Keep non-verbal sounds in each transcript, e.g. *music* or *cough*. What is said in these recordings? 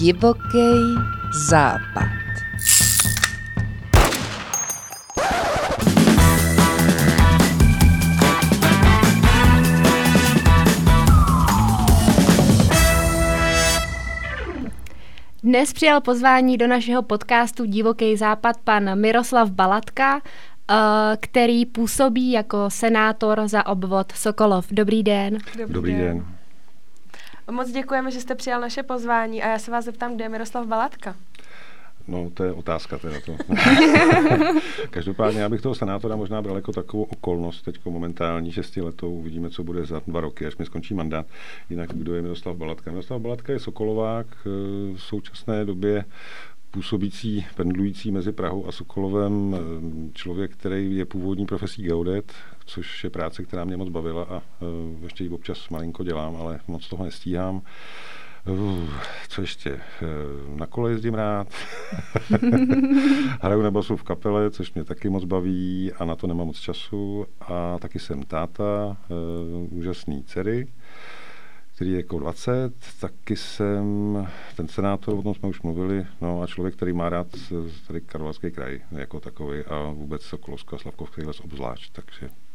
Divoký západ. Dnes přijal pozvání do našeho podcastu Divoký západ pan Miroslav Balatka, eh, který působí jako senátor za obvod Sokolov. Dobrý den. Dobrý, Dobrý den. den. Moc děkujeme, že jste přijal naše pozvání a já se vás zeptám, kde je Miroslav Balatka. No, to je otázka teda to. *laughs* Každopádně já bych toho senátora možná bral jako takovou okolnost teď momentální šestiletou. Uvidíme, co bude za dva roky, až mi skončí mandát. Jinak kdo je Miroslav Balatka? Miroslav Balatka je Sokolovák eh, v současné době působící, pendlující mezi Prahou a Sokolovem eh, člověk, který je původní profesí geodet, což je práce, která mě moc bavila a eh, ještě ji občas malinko dělám, ale moc toho nestíhám. Uh, co ještě? Na kole jezdím rád. *laughs* Hraju nebo jsou v kapele, což mě taky moc baví a na to nemám moc času. A taky jsem táta, uh, úžasný dcery, který je jako 20. Taky jsem ten senátor, o tom jsme už mluvili, no a člověk, který má rád tady Karlovarský kraj jako takový a vůbec Sokolovsko a Slavkovský les obzvlášť, takže tak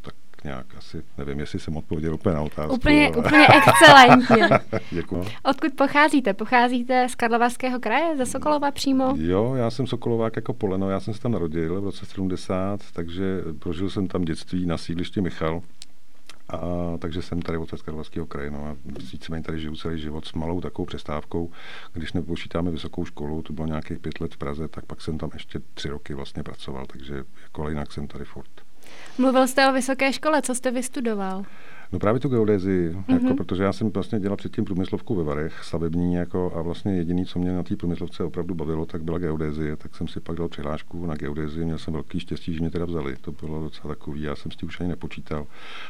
nějak asi, nevím, jestli jsem odpověděl úplně na otázku. Úplně, ale... úplně excelentně. *laughs* Děkuji. Odkud pocházíte? Pocházíte z Karlovarského kraje, ze Sokolova přímo? Jo, já jsem Sokolovák jako Poleno, já jsem se tam narodil v roce 70, takže prožil jsem tam dětství na sídlišti Michal. A, takže jsem tady od Karlovarského kraje, no a víceméně tady žiju celý život s malou takovou přestávkou. Když nepočítáme vysokou školu, to bylo nějakých pět let v Praze, tak pak jsem tam ještě tři roky vlastně pracoval, takže jako jinak jsem tady furt. Mluvil jste o vysoké škole, co jste vystudoval? No právě tu geodézii, mm-hmm. jako, protože já jsem vlastně dělal předtím průmyslovku ve Varech, stavební, jako, a vlastně jediný, co mě na té průmyslovce opravdu bavilo, tak byla geodézie, tak jsem si pak dal přihlášku na geodézii, měl jsem velký štěstí, že mě teda vzali, to bylo docela takový, já jsem s tím už ani nepočítal,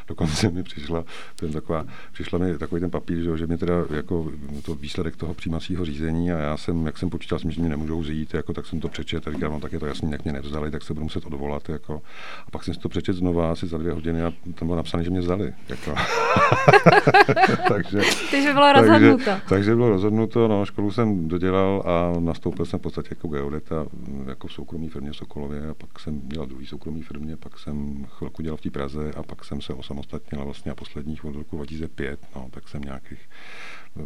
dokonce mi přišla, ten taková, přišla mi takový ten papír, že, že mě teda jako to výsledek toho přijímacího řízení a já jsem, jak jsem počítal, jsem, že mě nemůžou zjít, jako, tak jsem to přečet a říkal, no tak je to jasný, jak mě nevzali, tak se budu muset odvolat, jako. a pak jsem si to přečet znova asi za dvě hodiny a tam bylo napsané, že mě vzali. Jako. *laughs* takže, takže bylo rozhodnuto. Takže, takže bylo rozhodnuto, no, školu jsem dodělal a nastoupil jsem v podstatě jako geodeta jako v soukromé firmě v Sokolově a pak jsem dělal druhý soukromý firmě, pak jsem chvilku dělal v té Praze a pak jsem se osamostatnil vlastně a posledních od roku 2005, no, tak jsem nějakých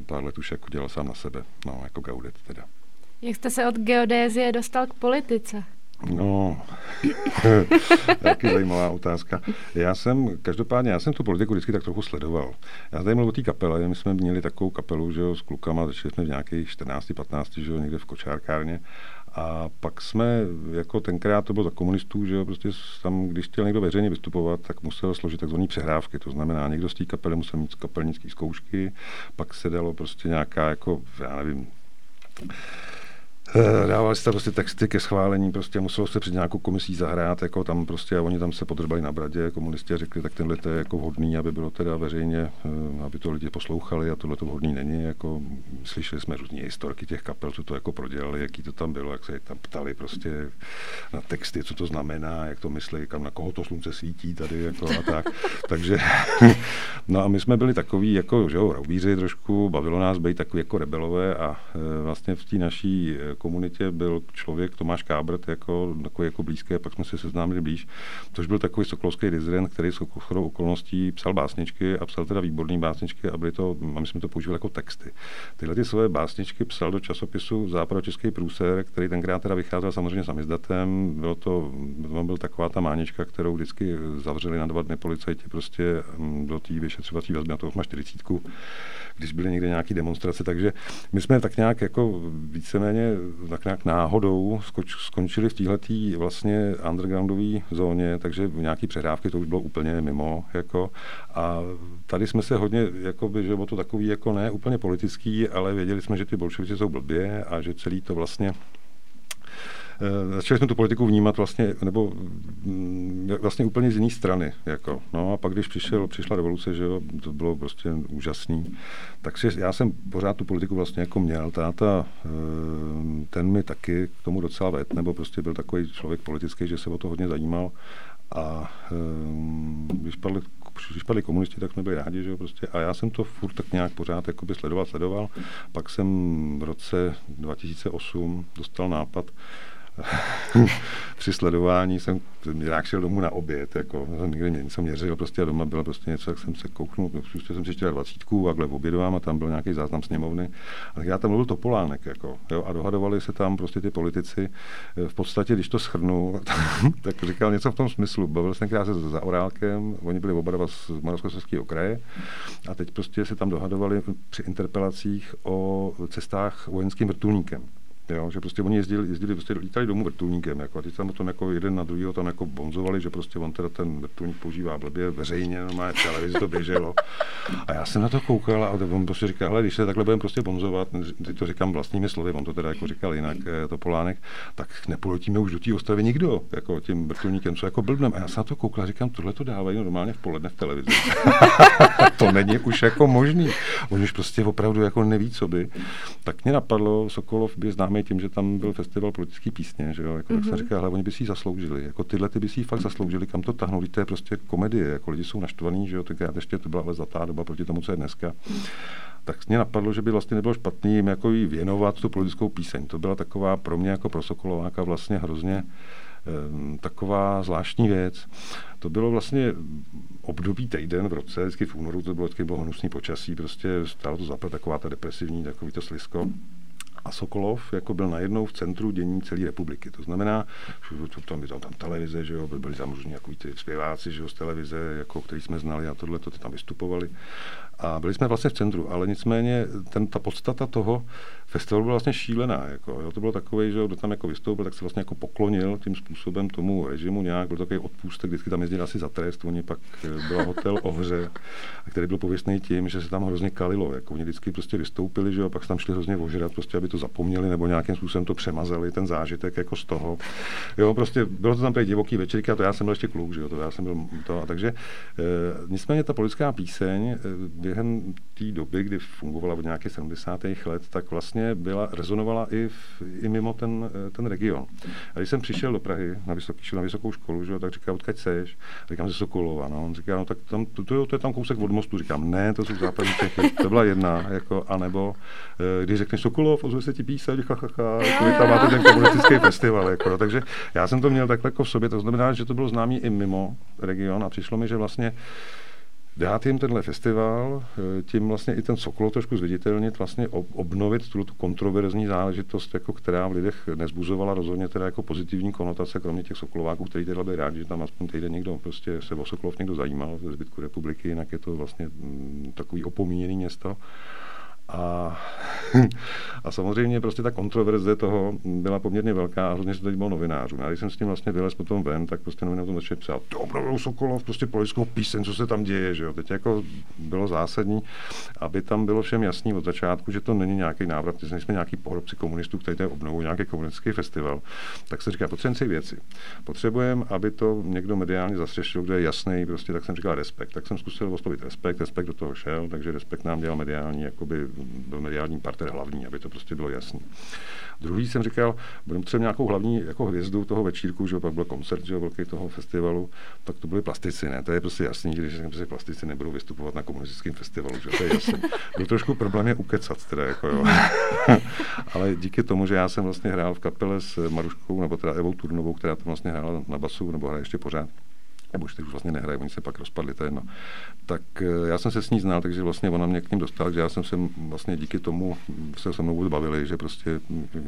pár let už jako dělal sám na sebe, no, jako geodet teda. Jak jste se od geodézie dostal k politice? No, *laughs* taky zajímavá otázka. Já jsem, každopádně, já jsem tu politiku vždycky tak trochu sledoval. Já tady mluvil o té kapele, my jsme měli takovou kapelu, že jo, s klukama, začali jsme v nějakých 14, 15, že jo, někde v kočárkárně. A pak jsme, jako tenkrát to bylo za komunistů, že jo, prostě tam, když chtěl někdo veřejně vystupovat, tak musel složit takzvané přehrávky. To znamená, někdo z té kapely musel mít kapelnické zkoušky, pak se dalo prostě nějaká, jako, já nevím, dávali se prostě texty ke schválení, prostě muselo se před nějakou komisí zahrát, jako tam prostě a oni tam se podrbali na bradě, komunisti řekli, tak tenhle to je jako vhodný, aby bylo teda veřejně, eh, aby to lidi poslouchali a tohle to vhodný není, jako slyšeli jsme různé historky těch kapel, co to jako prodělali, jaký to tam bylo, jak se tam ptali prostě na texty, co to znamená, jak to myslí, kam na koho to slunce svítí tady, jako a tak. *laughs* Takže, no a my jsme byli takový, jako, že jo, raubíři trošku, bavilo nás být takový jako rebelové a e, vlastně v té naší komunitě byl člověk Tomáš Kábrt jako, takový jako blízký, a pak jsme se seznámili blíž, což byl takový sokolovský dizident, který s chodou okolností psal básničky a psal teda výborné básničky a byly to, a my jsme to používali jako texty. Tyhle ty své básničky psal do časopisu Západočeský průser, který tenkrát teda vycházel samozřejmě samizdatem. Bylo to, to byl taková ta mánička, kterou vždycky zavřeli na dva dny policajti prostě mm, do té vyšetřovací vazby na to 48 když byly někde nějaké demonstrace, takže my jsme tak nějak jako víceméně tak nějak náhodou skoč, skončili v této vlastně undergroundové zóně, takže v nějaký přehrávky to už bylo úplně mimo. Jako, a tady jsme se hodně, jako by, že bylo to takový jako ne úplně politický, ale věděli jsme, že ty bolševici jsou blbě a že celý to vlastně začali jsme tu politiku vnímat vlastně, nebo mm, vlastně úplně z jiné strany. Jako. No a pak, když přišel, přišla revoluce, že jo, to bylo prostě úžasný, takže já jsem pořád tu politiku vlastně jako měl. Táta, eh, ten mi taky k tomu docela ved, nebo prostě byl takový člověk politický, že se o to hodně zajímal. A eh, když padl když padli komunisti, tak jsme byli rádi, že jo, prostě. A já jsem to furt tak nějak pořád jakoby sledoval, sledoval. Pak jsem v roce 2008 dostal nápad, při sledování jsem nějak šel domů na oběd, jako jsem nikdy něco měřil, prostě doma bylo prostě něco, jak jsem se kouknul, prostě jsem si dvacítku a v obědovám a tam byl nějaký záznam sněmovny. A já tam mluvil Topolánek, jako, jo, a dohadovali se tam prostě ty politici. V podstatě, když to schrnu, *laughs* tak říkal něco v tom smyslu. Bavil jsem krát se za Orálkem, oni byli oba dva z Moravskoslezského kraje a teď prostě se tam dohadovali při interpelacích o cestách vojenským vrtulníkem. Jo, že prostě oni jezdili, jezdili prostě lítali domů vrtulníkem, jako, a teď tam o tom jako jeden na druhého tam jako bonzovali, že prostě on teda ten vrtulník používá blbě veřejně, normálně v televizi to běželo. A já jsem na to koukal a on prostě říká, hele, když se takhle budeme prostě bonzovat, teď to říkám vlastními slovy, on to teda jako říkal jinak, eh, to Polánek, tak nepoletíme už do té ostravy nikdo, jako tím vrtulníkem, co jako blbnem. A já jsem na to koukal a říkám, tohle to dávají normálně v poledne v televizi. *laughs* to není už jako možný. On už prostě opravdu jako neví, co by. Tak mě napadlo, Sokolov by známý známý tím, že tam byl festival politické písně, že jo, jako, mm-hmm. tak jsem mhm. říkal, ale oni by si ji zasloužili, jako tyhle ty by si ji fakt zasloužili, kam to tahnou, to je prostě komedie, jako lidi jsou naštvaní, že jo, tenkrát ještě to byla ale zlatá doba proti tomu, co je dneska. Tak mě napadlo, že by vlastně nebylo špatný jim jako jí věnovat tu politickou píseň. To byla taková pro mě jako pro Sokolováka vlastně hrozně taková zvláštní věc. To bylo vlastně období týden v roce, vždycky v únoru to bylo, vždycky bylo hnusný počasí, prostě stálo to zapad taková ta depresivní, takový to slisko a Sokolov jako byl najednou v centru dění celé republiky. To znamená, že tam byla tam televize, že jo, byli tam různí jako ty zpěváci že jo, z televize, jako, který jsme znali a tohle, to ty tam vystupovali. A byli jsme vlastně v centru, ale nicméně ten, ta podstata toho festivalu byla vlastně šílená. Jako, jo, to bylo takové, že kdo tam jako vystoupil, tak se vlastně jako poklonil tím způsobem tomu režimu nějak, byl takový odpůstek, vždycky tam jezdili asi za trest, oni pak eh, byl hotel Ohře, který byl pověstný tím, že se tam hrozně kalilo. Jako, oni vždycky prostě vystoupili, že jo, pak se tam šli hrozně ožrat, prostě, aby to zapomněli nebo nějakým způsobem to přemazali, ten zážitek jako z toho. Jo, prostě bylo to tam tady divoký večerky a to já jsem byl ještě kluk, že jo, to já jsem byl to. A takže e, nicméně ta politická píseň e, během té doby, kdy fungovala od nějakých 70. let, tak vlastně byla, rezonovala i, v, i mimo ten, e, ten region. A když jsem přišel do Prahy na, vysoký, na vysokou školu, že tak říkal, odkud seš? Říkám ze Sokolova. No. On říká, no tak tam, to, to, to, je tam kousek od mostu. Říkám, ne, to jsou západní Čechy. To byla jedna, jako, anebo když řekneš Sokolov, ozve se ti píseň, ha, ha, ha, jako tam máte ten komunistický festival. Jako, no. takže já jsem to měl takhle jako v sobě, to znamená, že to bylo známý i mimo region a přišlo mi, že vlastně dát jim tenhle festival, eh, tím vlastně i ten Sokol trošku zviditelnit, vlastně obnovit tu, tu kontroverzní záležitost, jako která v lidech nezbuzovala rozhodně teda jako pozitivní konotace, kromě těch Sokolováků, kteří teda byli rádi, že tam aspoň týden někdo prostě se o Sokolov někdo zajímal ze zbytku republiky, jinak je to vlastně mm, takový opomíněný město. A, *laughs* a samozřejmě prostě ta kontroverze toho byla poměrně velká a hrozně se to bylo novinářů. A když jsem s tím vlastně vylez potom ven, tak prostě novinář to začali psát, obnovil Sokolov, prostě politickou píseň, co se tam děje, že jo. Teď jako bylo zásadní, aby tam bylo všem jasný od začátku, že to není nějaký návrat, že nejsme nějaký porobci komunistů, kteří tady obnovují nějaký komunistický festival. Tak se říká, potřebujeme si věci. Potřebujeme, aby to někdo mediálně zastřešil, kde je jasný, prostě tak jsem říkal respekt. Tak jsem zkusil oslovit respekt, respekt do toho šel, takže respekt nám dělal mediální jakoby byl mediální partner hlavní, aby to prostě bylo jasný. Druhý jsem říkal, budeme třeba nějakou hlavní jako hvězdu toho večírku, že pak byl koncert, že velký toho festivalu, tak to byly plastici, ne? To je prostě jasný, když že plastici nebudou vystupovat na komunistickém festivalu, že to je jasný. Byl trošku problém je ukecat, teda, jako jo. *laughs* Ale díky tomu, že já jsem vlastně hrál v kapele s Maruškou, nebo teda Evou Turnovou, která tam vlastně hrála na basu, nebo hraje ještě pořád, nebo už teď už vlastně nehrají, oni se pak rozpadli, to je jedno. Tak eh, já jsem se s ní znal, takže vlastně ona mě k ním dostala, že já jsem se vlastně díky tomu se se mnou bavili, že prostě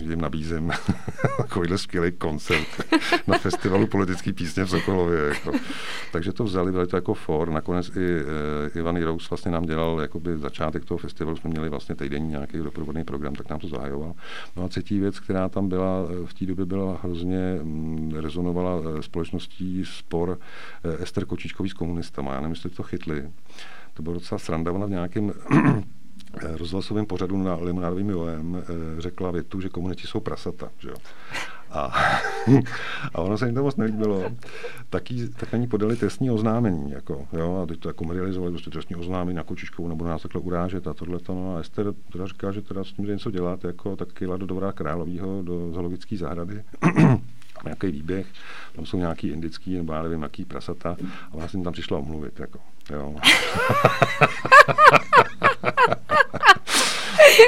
jim nabízím *laughs* takovýhle skvělý koncert *laughs* na festivalu politické písně v Sokolově. Jako. Takže to vzali, byli to jako for. Nakonec i uh, Ivan Jirous vlastně nám dělal jakoby začátek toho festivalu, jsme měli vlastně týdenní nějaký doprovodný program, tak nám to zahajoval. No a třetí věc, která tam byla eh, v té době byla hrozně mm, rezonovala společností spor Ester Kočičkový s komunistama. Já nevím, jestli to chytli. To bylo docela sranda. Ona v nějakém eh, rozhlasovém pořadu na limonádovým joem eh, řekla větu, že komunisti jsou prasata. Že jo? A, *laughs* a ono se jim to moc nelíbilo. Tak, jí, tak na ní podali trestní oznámení. Jako, jo, a teď to jako medializovali prostě trestní oznámení na Kočičkovou, nebo nás takhle urážet a tohle. No, a Ester teda říká, že teda s tím něco dělat, jako, tak jela do Dobrá Královýho, do zoologické zahrady nějaký výběh, tam jsou nějaký indický, nebo já nevím, jaký prasata, a jsem tam přišla omluvit, jako, jo. *laughs*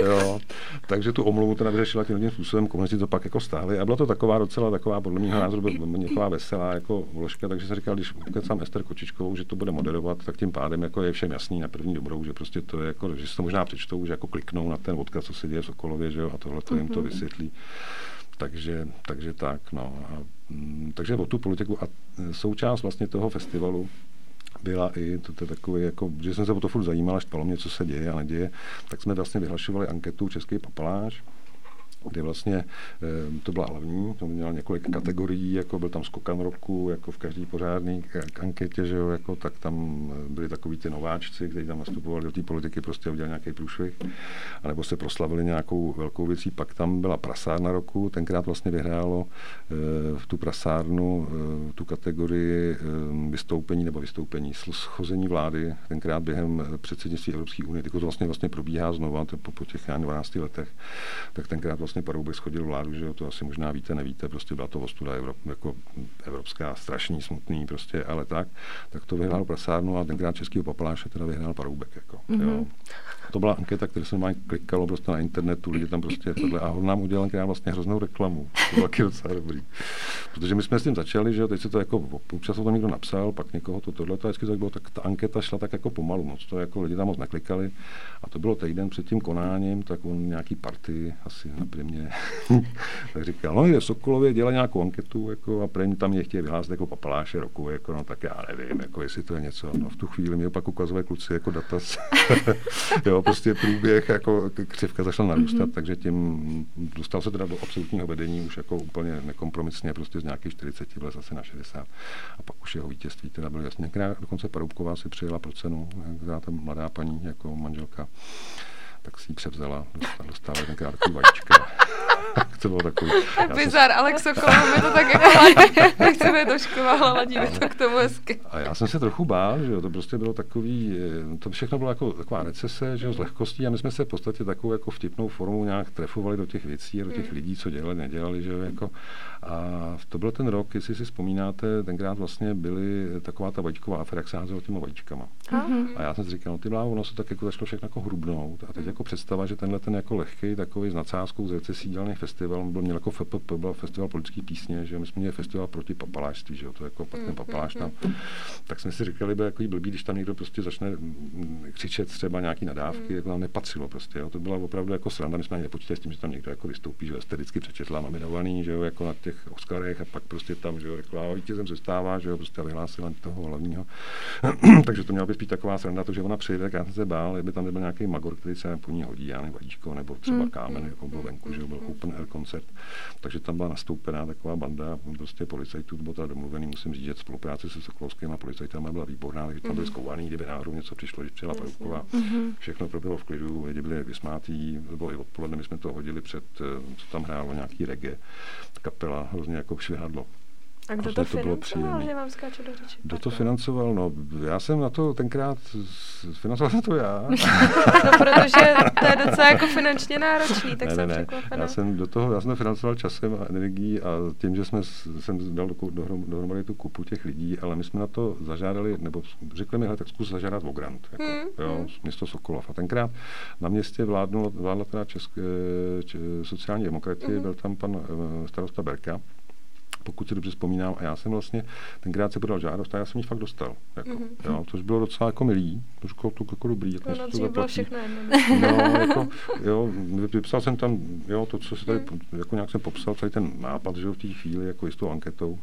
jo. Takže tu omluvu teda vyřešila tím způsobem, komunisti to pak jako stáli a byla to taková docela taková, podle mého názoru, taková veselá jako vložka, takže jsem říkal, když ukecám Ester Kočičkovou, že to bude moderovat, tak tím pádem jako je všem jasný na první dobrou, že prostě to je jako, že si to možná přečtou, že jako kliknou na ten odkaz, co se děje v Sokolově, že jo, a tohle to jim to mhm. vysvětlí. Takže, takže tak, no. A, mm, takže o tu politiku a součást vlastně toho festivalu byla i, to, to takový, jako, že jsem se o to furt zajímal, až mě, co se děje a neděje, tak jsme vlastně vyhlašovali anketu Český papaláš, kde vlastně eh, to byla hlavní, to měla několik kategorií, jako byl tam skokan roku, jako v každý pořádný anketě, že jo, jako, tak tam eh, byli takový ty nováčci, kteří tam nastupovali do té politiky, prostě udělali nějaký průšvih, anebo se proslavili nějakou velkou věcí. Pak tam byla prasárna roku, tenkrát vlastně vyhrálo eh, v tu prasárnu tu kategorii vystoupení nebo vystoupení schození vlády, tenkrát během předsednictví Evropské unie, to vlastně vlastně probíhá znovu, po, po těch 12 letech, tak tenkrát vlastně vlastně Paroubek schodil vládu, že jo, to asi možná víte, nevíte, prostě byla to ostuda Evrop, jako evropská, strašný, smutný, prostě, ale tak, tak to vyhrál Prasárnu a tenkrát českého papaláše teda vyhrál Paroubek, jako, mm-hmm. jo. Mhm. To byla anketa, kterou jsem vám klikalo prostě na internetu, lidi tam prostě tohle a on nám udělal vlastně hroznou reklamu. To bylo taky docela dobrý. Protože my jsme s tím začali, že jo, teď se to jako, občas to někdo napsal, pak někoho to tohle, to vždycky tak bylo, tak ta anketa šla tak jako pomalu moc, to jako lidi tam moc neklikali a to bylo týden před tím konáním, tak on nějaký party asi na mě, *laughs* tak říkal, no je v Sokolově, dělá nějakou anketu jako, a první tam mě chtějí vyhlásit jako papaláše roku, jako, no tak já nevím, jako, jestli to je něco. No, v tu chvíli mi opak ukazové kluci jako data, *laughs* jo, prostě průběh, jako křivka začala narůstat, mm-hmm. takže tím dostal se teda do absolutního vedení už jako úplně nekompromisně, prostě z nějakých 40 byl zase na 60 a pak už jeho vítězství teda bylo jasně. Dokonce Paroubková si přijela pro cenu, jak ta mladá paní jako manželka tak si ji převzala, dostala, dostala tenkrát takový vajíčka. *laughs* to bylo takový. Bizar, jsem... Alex Sokolov mi to tak jako nechceme to škova, ale ladíme to k tomu hezky. A já jsem se trochu bál, že jo, to prostě bylo takový, eh, to všechno bylo jako taková recese, že jo, z lehkostí a my jsme se v podstatě takovou jako vtipnou formou nějak trefovali do těch věcí a do těch hmm. lidí, co dělali, nedělali, že jo, jako. A to byl ten rok, jestli si vzpomínáte, tenkrát vlastně byly taková ta vajíčková afera, jak se házelo těma vajíčkama. Mm-hmm. A já jsem si říkal, no ty bláho, ono se tak jako začalo všechno jako hrubnout. A teď jako představa, že tenhle ten jako lehký takový s nadsázkou z recesí dělaný festival, byl měl jako FPP, byl festival politické písně, že my jsme měli festival proti papalášství, že jo, to jako pak ten papaláš tam. Tak jsme si říkali, by jako blbý, když tam někdo prostě začne mm, křičet třeba nějaký nadávky, jako nám nepatřilo prostě, jo. To byla opravdu jako sranda, my jsme ani nepočítali s tím, že tam někdo jako vystoupí, že esteticky přečetla nominovaný, že jo, jako na těch Oscarech a pak prostě tam, že jo, řekla, vítězem se stává, že jo, prostě a vyhlásila toho hlavního. *clears throat* Takže to měla být taková sranda, to, že ona přijde, tak já jsem se bál, kdyby tam nebyl nějaký magor, který se po ní hodí, já nevím, vadíčko, nebo třeba hmm. kámen, jako byl venku, že byl open air koncert. Takže tam byla nastoupená taková banda prostě policajtů, to bylo teda domluvený, musím říct, že spolupráce se Sokolovskými policajtami byla výborná, takže tam byli hmm. zkouvaný, kdyby náhodou něco přišlo, když přijela Peruková. Hmm. Všechno proběhlo v klidu, lidi byli vysmátí, bylo i odpoledne, my jsme to hodili před, eh, co tam hrálo, nějaký reggae, kapela, hrozně jako švihadlo. A kdo to, to financoval, že vám skáču do řeči? Kdo to financoval? No, já jsem na to tenkrát, financoval jsem to já. *laughs* no, protože to je docela jako finančně náročný, tak ne, jsem ne, ne. Já jsem do toho, já jsem to financoval časem a energií a tím, že jsme, jsem dal do, dohrom, dohromady tu kupu těch lidí, ale my jsme na to zažádali, nebo řekli mi, tak zkus zažádat o grant, jako, hmm, jo, hmm. město Sokolov. A tenkrát na městě vládnul, vládla teda české, č, sociální demokratie, hmm. byl tam pan eh, starosta Berka, pokud si dobře vzpomínám. A já jsem vlastně tenkrát se podal žádost a já jsem ji fakt dostal. Jako, mm-hmm. jo, což bylo docela jako milý, trošku to jako dobrý. Jak no, to bylo všechno jedno. No, jako, jo, vypsal jsem tam, jo, to, co si tady, mm. jako nějak jsem popsal, celý ten nápad, že v té chvíli, jako i s tou anketou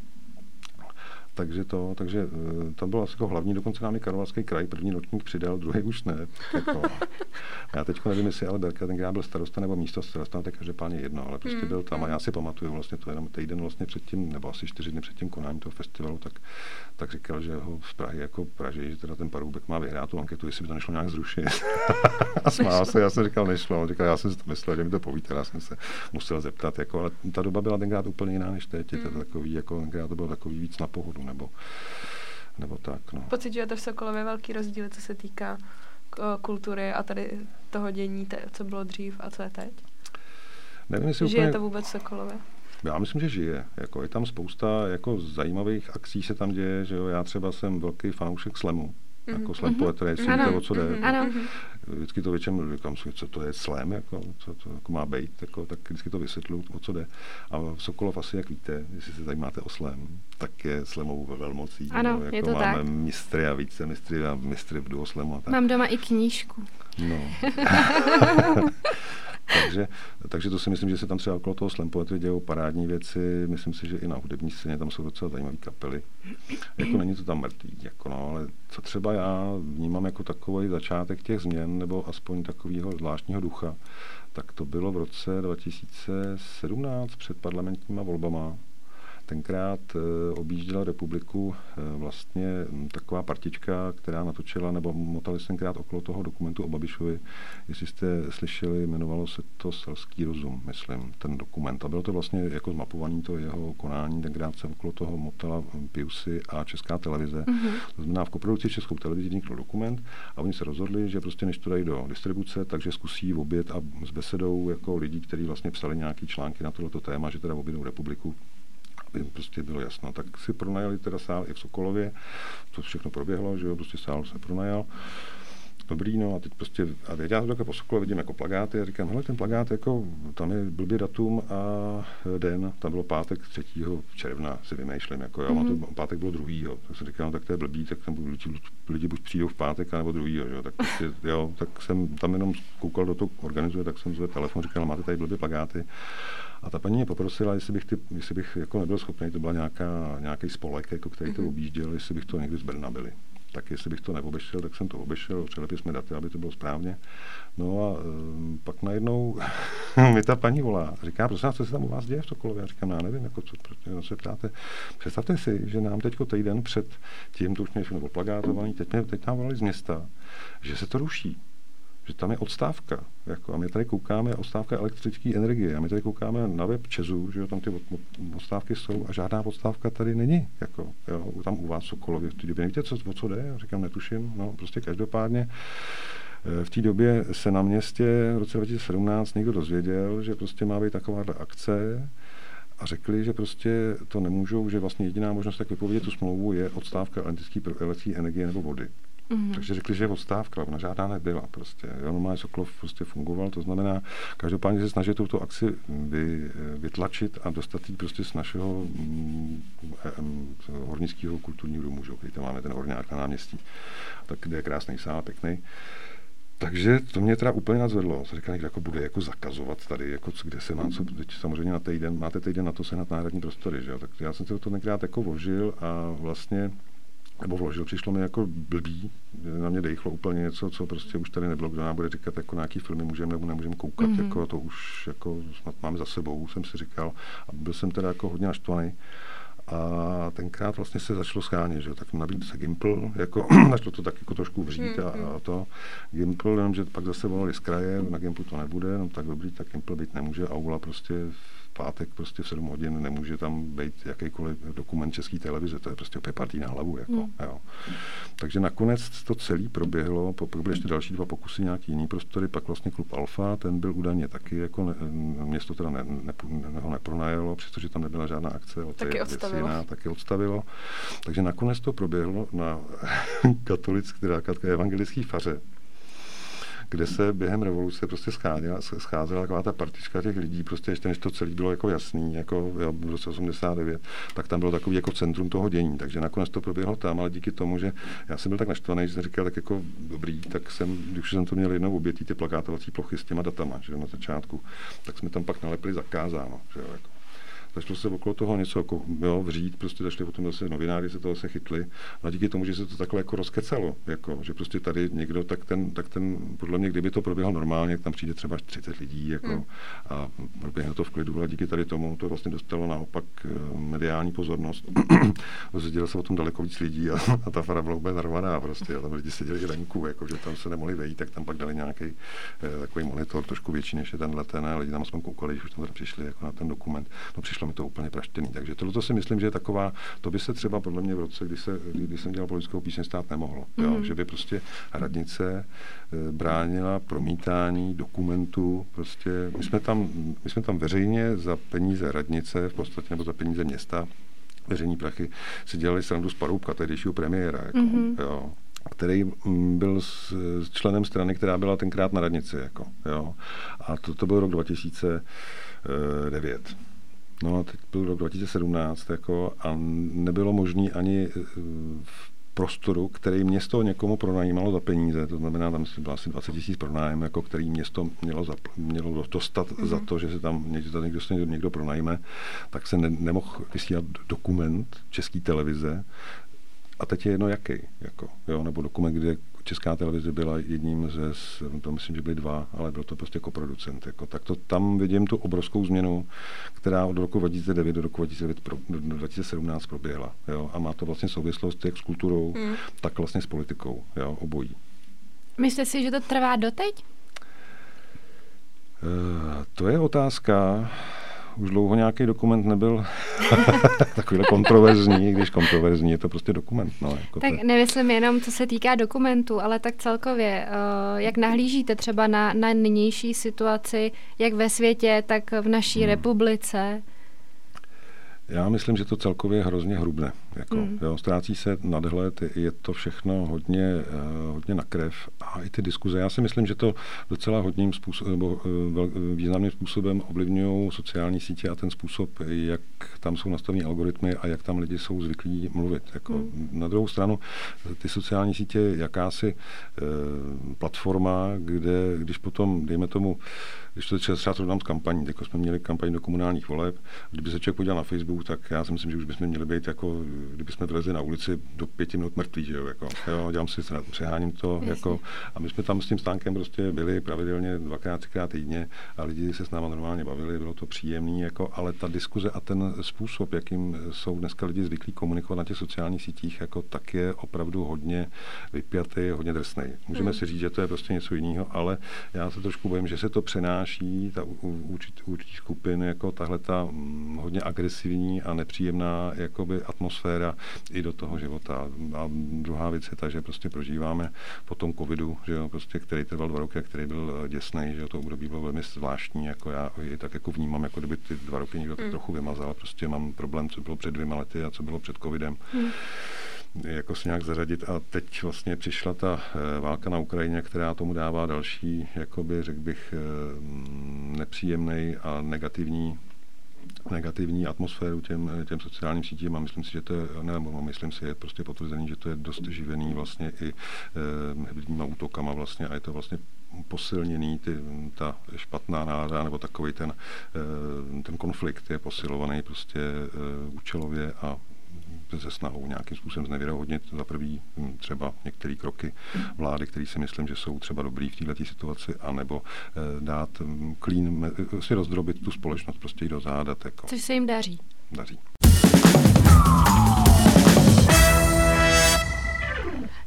takže to, takže eh, to bylo asi jako hlavní, dokonce nám i Karlovarský kraj, první ročník přidal, druhý už ne. Jako, *laughs* já teď nevím, jestli ale Berka tenkrát byl starosta nebo místo starosta, tak každopádně jedno, ale prostě hmm, byl tam a hmm. já si pamatuju vlastně to jenom týden vlastně předtím, nebo asi čtyři dny před tím konáním toho festivalu, tak, tak říkal, že ho z Prahy jako Praži, že teda ten Paroubek má vyhrát tu anketu, jestli by to nešlo nějak zrušit. *laughs* a smál se, já jsem říkal, nešlo, on říkal, já jsem si to myslel, že mi to povíte, já jsem se musel zeptat, jako, ale ta doba byla tenkrát úplně jiná než teď, to hmm. takový, jako, tenkrát to bylo takový víc na pohodu, nebo, nebo tak. No. Pocitujete v Sokolově velký rozdíl, co se týká kultury a tady toho dění, te, co bylo dřív a co je teď? Nevím, jestli Žije úplně... to vůbec v Sokolově? Já myslím, že žije. Jako je tam spousta jako zajímavých akcí se tam děje, že jo. Já třeba jsem velký fanoušek slemu. Mm-hmm. Jako slam poetry, jestli víte, o co jde. Mm-hmm. Ano. Vždycky to většinou říkám, co to je slam, jako, co to jako má být, jako, tak vždycky to vysvětlu, o co jde. A Sokolov asi, jak víte, jestli se zajímáte o slam, tak je slamovou ve velmocí. Ano, jako je to máme tak. mistry a více mistry a mistry v duoslamu. A tak. Mám doma i knížku. No. *laughs* *laughs* takže, takže to si myslím, že se tam třeba okolo toho slam poetry dějou parádní věci. Myslím si, že i na hudební scéně tam jsou docela zajímavé kapely. Jako není to tam mrtvý, jako no, ale co třeba já vnímám jako takový začátek těch změn, nebo aspoň takového zvláštního ducha, tak to bylo v roce 2017 před parlamentníma volbama, tenkrát e, objížděla republiku e, vlastně m, taková partička, která natočila, nebo motali se tenkrát okolo toho dokumentu o Babišovi. Jestli jste slyšeli, jmenovalo se to Selský rozum, myslím, ten dokument. A bylo to vlastně jako zmapovaný to jeho konání. Tenkrát se okolo toho motala Piusy a Česká televize. Mm-hmm. To znamená, v koprodukci Českou televizi vznikl dokument a oni se rozhodli, že prostě než to dají do distribuce, takže zkusí obět a s besedou jako lidí, kteří vlastně psali nějaký články na tohleto téma, že teda objednou republiku aby prostě bylo jasno. Tak si pronajali teda sál i v Sokolově, to všechno proběhlo, že jo, prostě sál se pronajal. Dobrý, no a teď prostě, a teď já to takhle po Sokolově vidím jako plagáty a říkám, hele, ten plagát, jako, tam je blbý datum a den, tam bylo pátek 3. června, si vymýšlím, jako, jo, mm-hmm. to pátek bylo druhýho, tak jsem říkal, no, tak to je blbý, tak tam lidi, lidi buď přijdou v pátek, nebo druhýho, jo, tak prostě, jo, tak jsem tam jenom koukal do toho organizuje, tak jsem zvedl telefon, říkal, máte tady blbě plagáty. A ta paní mě poprosila, jestli bych, ty, jestli bych jako nebyl schopný, to byla nějaká, nějaký spolek, jako, který to objížděl, jestli bych to někdy z Brna byli. Tak jestli bych to neobešel, tak jsem to obešel, přelepili jsme daty, aby to bylo správně. No a um, pak najednou *laughs* mi ta paní volá říká, prosím vás, co se tam u vás děje v Sokolově? Já říkám, já nevím, jako co, proč se ptáte. Představte si, že nám teď týden před tím, to už mě všechno plagátovaný, teď, mě, teď nám volali z města, že se to ruší že tam je odstávka. Jako, a my tady koukáme, odstávka elektrické energie. A my tady koukáme na web Česu, že jo, tam ty od, odstávky jsou a žádná odstávka tady není. Jako, jo, tam u vás Sokolově v té době. Nevíte, co, o co jde? Já říkám, netuším. No, prostě každopádně v té době se na městě v roce 2017 někdo dozvěděl, že prostě má být takováhle akce, a řekli, že prostě to nemůžou, že vlastně jediná možnost, jak vypovědět tu smlouvu, je odstávka elektrické energie nebo vody. Mm-hmm. Takže řekli, že je odstávka, ona žádná nebyla prostě. Jo, normálně Sokolov prostě fungoval, to znamená, každopádně se snažit tuto akci vy, vytlačit a dostat ji prostě z našeho mm, hornického kulturního domu, že? kde máme ten horňák na náměstí, tak kde je krásný sál, pěkný. Takže to mě teda úplně nadzvedlo. Se říkal, jako bude jako zakazovat tady, jako kde se mám co, teď samozřejmě na týden, máte týden na to sehnat náhradní prostory, že jo? Tak já jsem se to tenkrát jako vložil a vlastně nebo vložil, přišlo mi jako blbý, na mě dejchlo úplně něco, co prostě už tady nebylo, kdo nám bude říkat, jako na jaký filmy můžeme nebo nemůžeme koukat, mm-hmm. jako to už jako snad máme za sebou, jsem si říkal. A byl jsem teda jako hodně naštvaný. A tenkrát vlastně se začalo schánět, že tak nabídl se Gimpl, jako *clears throat* začalo to tak jako trošku vřít a, a to. Gimpl, jenom, že pak zase volali z kraje, na Gimplu to nebude, no tak dobrý, tak Gimpl být nemůže, Aula prostě pátek prostě v 7 hodin nemůže tam být jakýkoliv dokument české televize, to je prostě opět partí na hlavu. Jako, mm. jo. Takže nakonec to celé proběhlo, pak byly ještě další dva pokusy, nějaký jiný prostory, pak vlastně klub Alfa, ten byl údajně taky, jako ne, město teda ne, ne, ne, ho nepronajelo, přestože tam nebyla žádná akce, o taky odstavilo. Jiná, taky odstavilo. Takže nakonec to proběhlo na *laughs* katolické, teda evangelické faře, kde se během revoluce prostě scházela, scházela taková ta partička těch lidí, prostě ještě než to celé bylo jako jasný, jako v roce 89, tak tam bylo takový jako centrum toho dění, takže nakonec to proběhlo tam, ale díky tomu, že já jsem byl tak naštvaný, že jsem říkal, tak jako dobrý, tak jsem, když jsem to měl jednou obětí, ty plakátovací plochy s těma datama, že na začátku, tak jsme tam pak nalepili zakázáno, že jo, jako začalo se okolo toho něco jako, jo, vřít, prostě začali potom zase novináři se toho se chytli. A díky tomu, že se to takhle jako rozkecalo, jako, že prostě tady někdo, tak ten, tak ten, podle mě, kdyby to proběhlo normálně, tam přijde třeba 30 lidí, jako, hmm. a proběhne to v klidu, ale díky tady tomu to vlastně dostalo naopak eh, mediální pozornost. *clears throat* Dozvědělo se o tom daleko víc lidí a, a ta fara byla úplně narvaná prostě, a tam lidi seděli venku, jako, že tam se nemohli vejít, tak tam pak dali nějaký eh, takový monitor trošku větší než je tenhle ten, a lidi tam aspoň koukali, když už tam přišli jako na ten dokument. No přišli přišlo mi to úplně praštěný. Takže tohle si myslím, že je taková, to by se třeba podle mě v roce, kdy, se, kdy, jsem dělal politickou píseň, stát nemohlo. Mm. Jo? Mhm. Že by prostě radnice e, bránila promítání dokumentů. Prostě my jsme, tam, my jsme tam veřejně za peníze radnice, v podstatě nebo za peníze města, veřejní prachy, si dělali srandu z Paroubka, tehdejšího premiéra. Jako, mm-hmm. jo který mm, byl s, s členem strany, která byla tenkrát na radnici. Jako, jo. A to, to byl rok 2009. No teď byl rok 2017 jako, a nebylo možné ani eh, v prostoru, který město někomu pronajímalo za peníze, to znamená, tam bylo asi 20 tisíc pronájem, jako který město mělo, za, mělo dostat mm-hmm. za to, že se tam někdo, někdo, někdo pronajme, tak se ne, nemohl vysílat dokument České televize, a teď je jedno jaký, jako, jo, nebo dokument, kde Česká televize byla jedním ze, to myslím, že byly dva, ale byl to prostě koproducent. Jako, tak to tam vidím tu obrovskou změnu, která od roku 2009 do roku 2009 pro, do 2017 proběhla. Jo, a má to vlastně souvislost jak s kulturou, hmm. tak vlastně s politikou, jo, obojí. Myslíte si, že to trvá doteď? Uh, to je otázka už dlouho nějaký dokument nebyl *laughs* takovýhle kontroverzní, když kontroverzní je to prostě dokument. No, jako tak to... nemyslím jenom, co se týká dokumentu, ale tak celkově, uh, jak nahlížíte třeba na, na nynější situaci, jak ve světě, tak v naší hmm. republice? Já myslím, že to celkově je hrozně hrubne. Jako, mm. jo, ztrácí se nadhled, je to všechno hodně, uh, hodně na krev a i ty diskuze. Já si myslím, že to docela hodným způsobem, nebo uh, významným způsobem ovlivňují sociální sítě a ten způsob, jak tam jsou nastavení algoritmy a jak tam lidi jsou zvyklí mluvit. Jako, mm. Na druhou stranu, ty sociální sítě je jakási uh, platforma, kde když potom, dejme tomu, když to třeba srovnám s kampaní, jako jsme měli kampaň do komunálních voleb, kdyby se člověk podíval na Facebook, tak já si myslím, že už bychom měli být jako, kdyby jsme vylezli na ulici do pěti minut mrtví, že jo, jako, jo dělám si, přeháním to, jako, a my jsme tam s tím stánkem prostě byli pravidelně dvakrát, třikrát týdně a lidi se s náma normálně bavili, bylo to příjemný, jako, ale ta diskuze a ten způsob, jakým jsou dneska lidi zvyklí komunikovat na těch sociálních sítích, jako, tak je opravdu hodně vypjatý, hodně drsný. Můžeme hmm. si říct, že to je prostě něco jiného, ale já se trošku bojím, že se to přenáší, ta určitý skupin, jako tahle ta hm, hodně agresivní a nepříjemná jakoby atmosféra i do toho života. A druhá věc je ta, že prostě prožíváme po tom covidu, že jo, prostě, který trval dva roky a který byl děsný, že jo, to období bylo velmi zvláštní, jako já je tak jako vnímám, jako kdyby ty dva roky někdo tak mm. trochu vymazal, prostě mám problém, co bylo před dvěma lety a co bylo před covidem. Mm jako se nějak zařadit. A teď vlastně přišla ta eh, válka na Ukrajině, která tomu dává další, jakoby, řekl bych, eh, nepříjemný a negativní negativní atmosféru těm, těm sociálním sítím. A myslím si, že to je, ne, nebo myslím si, je prostě potvrzený, že to je dost živený vlastně i e, útokama vlastně. A je to vlastně posilněný, ty, ta špatná nálada nebo takový ten, e, ten konflikt je posilovaný prostě e, účelově a se snahou nějakým způsobem znevěrohodnit za prvý hm, třeba některé kroky vlády, které si myslím, že jsou třeba dobrý v této situaci, anebo eh, dát hm, klín, eh, si rozdrobit tu společnost, prostě ji dozádat. Jako. Což se jim daří. Daří.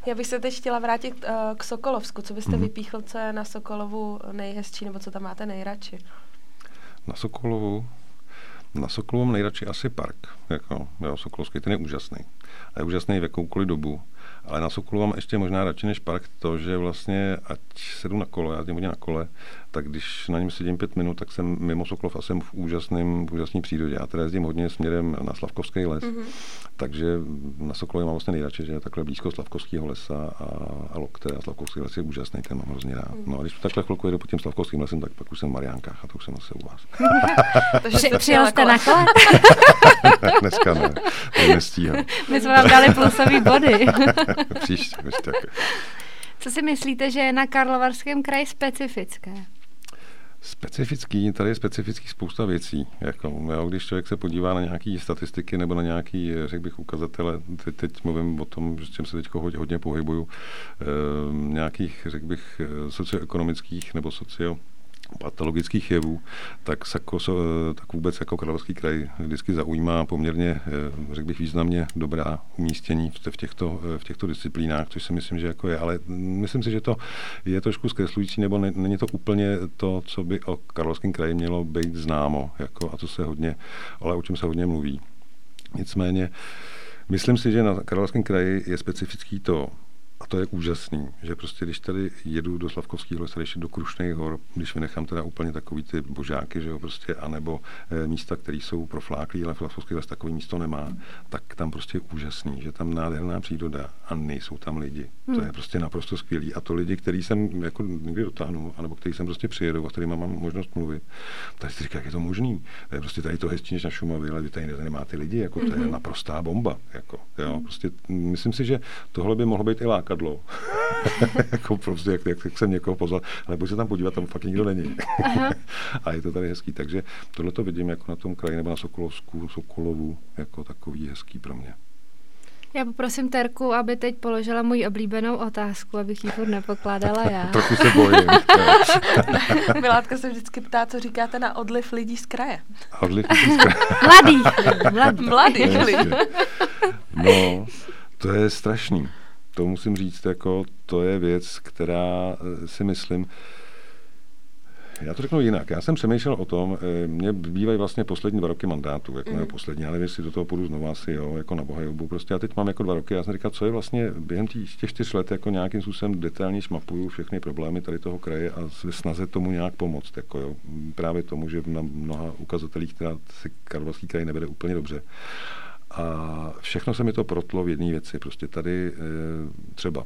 Já bych se teď chtěla vrátit uh, k Sokolovsku. Co byste mm-hmm. vypíchl, co je na Sokolovu nejhezčí, nebo co tam máte nejradši? Na Sokolovu? Na Sokolovu nejradši asi park. Jako, jo, Sokolovský ten je úžasný. A je úžasný v jakoukoliv dobu. Ale na Sokolu mám ještě možná radši než park to, že vlastně, ať sedu na kole, já jezdím hodně na kole, tak když na něm sedím pět minut, tak jsem mimo Sokolov a jsem v úžasném, v úžasné přírodě. Já teda jezdím hodně směrem na Slavkovský les, mm-hmm. takže na Sokolově mám vlastně nejradši, že je takhle blízko Slavkovského lesa a, a Lokte a Slavkovský les je úžasný, ten mám hrozně rád. Mm-hmm. No a když takhle chvilku jedu po tím Slavkovským lesem, tak pak už jsem v Mariánkách a to už jsem asi u vás. *laughs* takže přijel jste na kole? *laughs* Dneska ne, to nestíhám. *laughs* My jsme vám dali plusový body. Příště. Co si myslíte, že je na Karlovarském kraji specifické? Specifický, tady je specifických spousta věcí. Jako, jo, když člověk se podívá na nějaké statistiky nebo na nějaké, řekl bych, ukazatele, teď, teď mluvím o tom, s čím se teď hodně, hodně pohybuju, e, nějakých, řekl bych, socioekonomických nebo socio patologických jevů, tak, sako, tak vůbec jako Královský kraj vždycky zaujímá poměrně, eh, řekl bych, významně dobrá umístění v těchto, eh, v těchto disciplínách, což si myslím, že jako je. Ale myslím si, že to je trošku zkreslující, nebo ne, není to úplně to, co by o Karlovském kraji mělo být známo, jako, a to se hodně, ale o čem se hodně mluví. Nicméně, myslím si, že na Karlovském kraji je specifický to, a to je úžasný, že prostě když tady jedu do Slavkovských les, když do Krušných hor, když vynechám teda úplně takový ty božáky, že jo, prostě, anebo e, místa, které jsou profláklí, ale Slavkovský les takový místo nemá, tak tam prostě je úžasný, že tam nádherná příroda a nejsou tam lidi. Hmm. To je prostě naprosto skvělý. A to lidi, který jsem jako někdy dotáhnu, anebo který jsem prostě přijedu a kterým mám možnost mluvit, tak si říká, jak je to možný. To je prostě tady to hezčí než na Šumavě, ale vy tady nemáte lidi, jako to je hmm. naprostá bomba. Jako, jo, prostě, myslím si, že tohle by mohlo být i lákat lákadlo. *laughs* jako prostě, jak, jak, jak, jsem někoho pozval, ale pojď se tam podívat, tam fakt nikdo není. *laughs* a je to tady hezký. Takže tohle to vidím jako na tom kraji nebo na Sokolovsku, Sokolovu, jako takový hezký pro mě. Já poprosím Terku, aby teď položila můj oblíbenou otázku, abych ji furt nepokládala *laughs* já. Trochu se bojím. Milátka se vždycky ptá, co říkáte na odliv lidí z kraje. Odliv lidí z kraje. Mladý. Mladý. Mladý lidí. No, to je strašný to musím říct, jako to je věc, která eh, si myslím, já to řeknu jinak. Já jsem přemýšlel o tom, eh, mě bývají vlastně poslední dva roky mandátu, jako mm. poslední, ale jestli do toho půjdu znovu asi, jo, jako na bohajobu. Prostě já teď mám jako dva roky, já jsem říkal, co je vlastně během těch čtyř let jako nějakým způsobem detailně šmapuju všechny problémy tady toho kraje a snaze tomu nějak pomoct. Jako jo. Právě tomu, že na mnoha ukazatelích teda si Karlovský kraj nevede úplně dobře. A všechno se mi to protlo v jedné věci. Prostě tady eh, třeba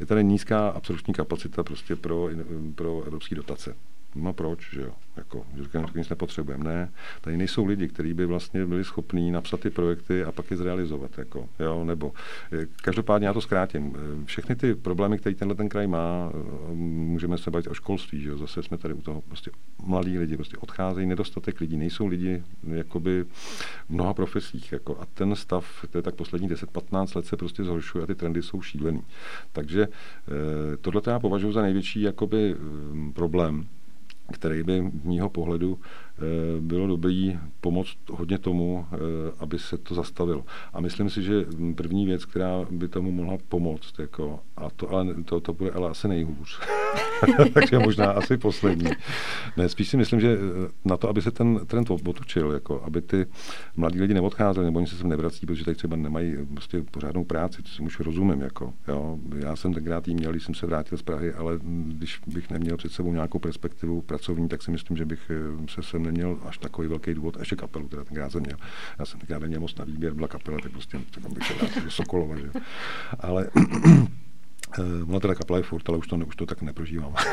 je tady nízká absorpční kapacita prostě pro, pro evropské dotace. No proč, že jo? Jako, že říkám, že nic nepotřebujeme. Ne, tady nejsou lidi, kteří by vlastně byli schopní napsat ty projekty a pak je zrealizovat. Jako, jo? Nebo, eh, každopádně já to zkrátím. Eh, všechny ty problémy, které tenhle ten kraj má, eh, můžeme se bavit o školství. Že jo? Zase jsme tady u toho. Prostě mladí lidi prostě odcházejí, nedostatek lidí, nejsou lidi jakoby v mnoha profesích. Jako, a ten stav, to je tak poslední 10-15 let se prostě zhoršuje a ty trendy jsou šílený. Takže tohle já považuji za největší jakoby, problém který by mýho pohledu bylo dobrý pomoct hodně tomu, eh, aby se to zastavilo. A myslím si, že první věc, která by tomu mohla pomoct, jako, a to, ale, to, to bude ale asi nejhůř, *laughs* takže možná asi poslední. Ne, spíš si myslím, že eh, na to, aby se ten trend otočil, jako, aby ty mladí lidi neodcházeli, nebo oni se sem nevrací, protože tady třeba nemají prostě pořádnou práci, to si už rozumím. Jako, jo. Já jsem tenkrát jí měl, když jsem se vrátil z Prahy, ale když bych neměl před sebou nějakou perspektivu pracovní, tak si myslím, že bych se sem neměl až takový velký důvod, ještě kapelu, teda tenkrát jsem měl. Já jsem tenkrát neměl moc na výběr, byla kapela, tak prostě tak bych se vrátil do Sokolova, že? Ale Uh, ona teda kapela je furt, ale už to, už to tak neprožívám. *laughs*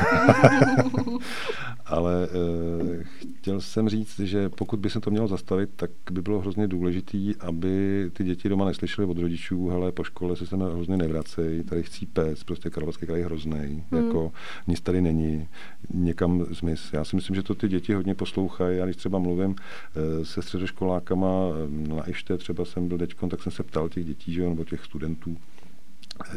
ale uh, chtěl jsem říct, že pokud by se to mělo zastavit, tak by bylo hrozně důležité, aby ty děti doma neslyšely od rodičů, ale po škole se sem hrozně nevracejí, tady chcí pes, prostě Karlovarský kraj je hrozný, hmm. jako nic tady není, někam zmiz. Já si myslím, že to ty děti hodně poslouchají. Já když třeba mluvím uh, se středoškolákama na Ište, třeba jsem byl teďkon, tak jsem se ptal těch dětí, že, nebo těch studentů,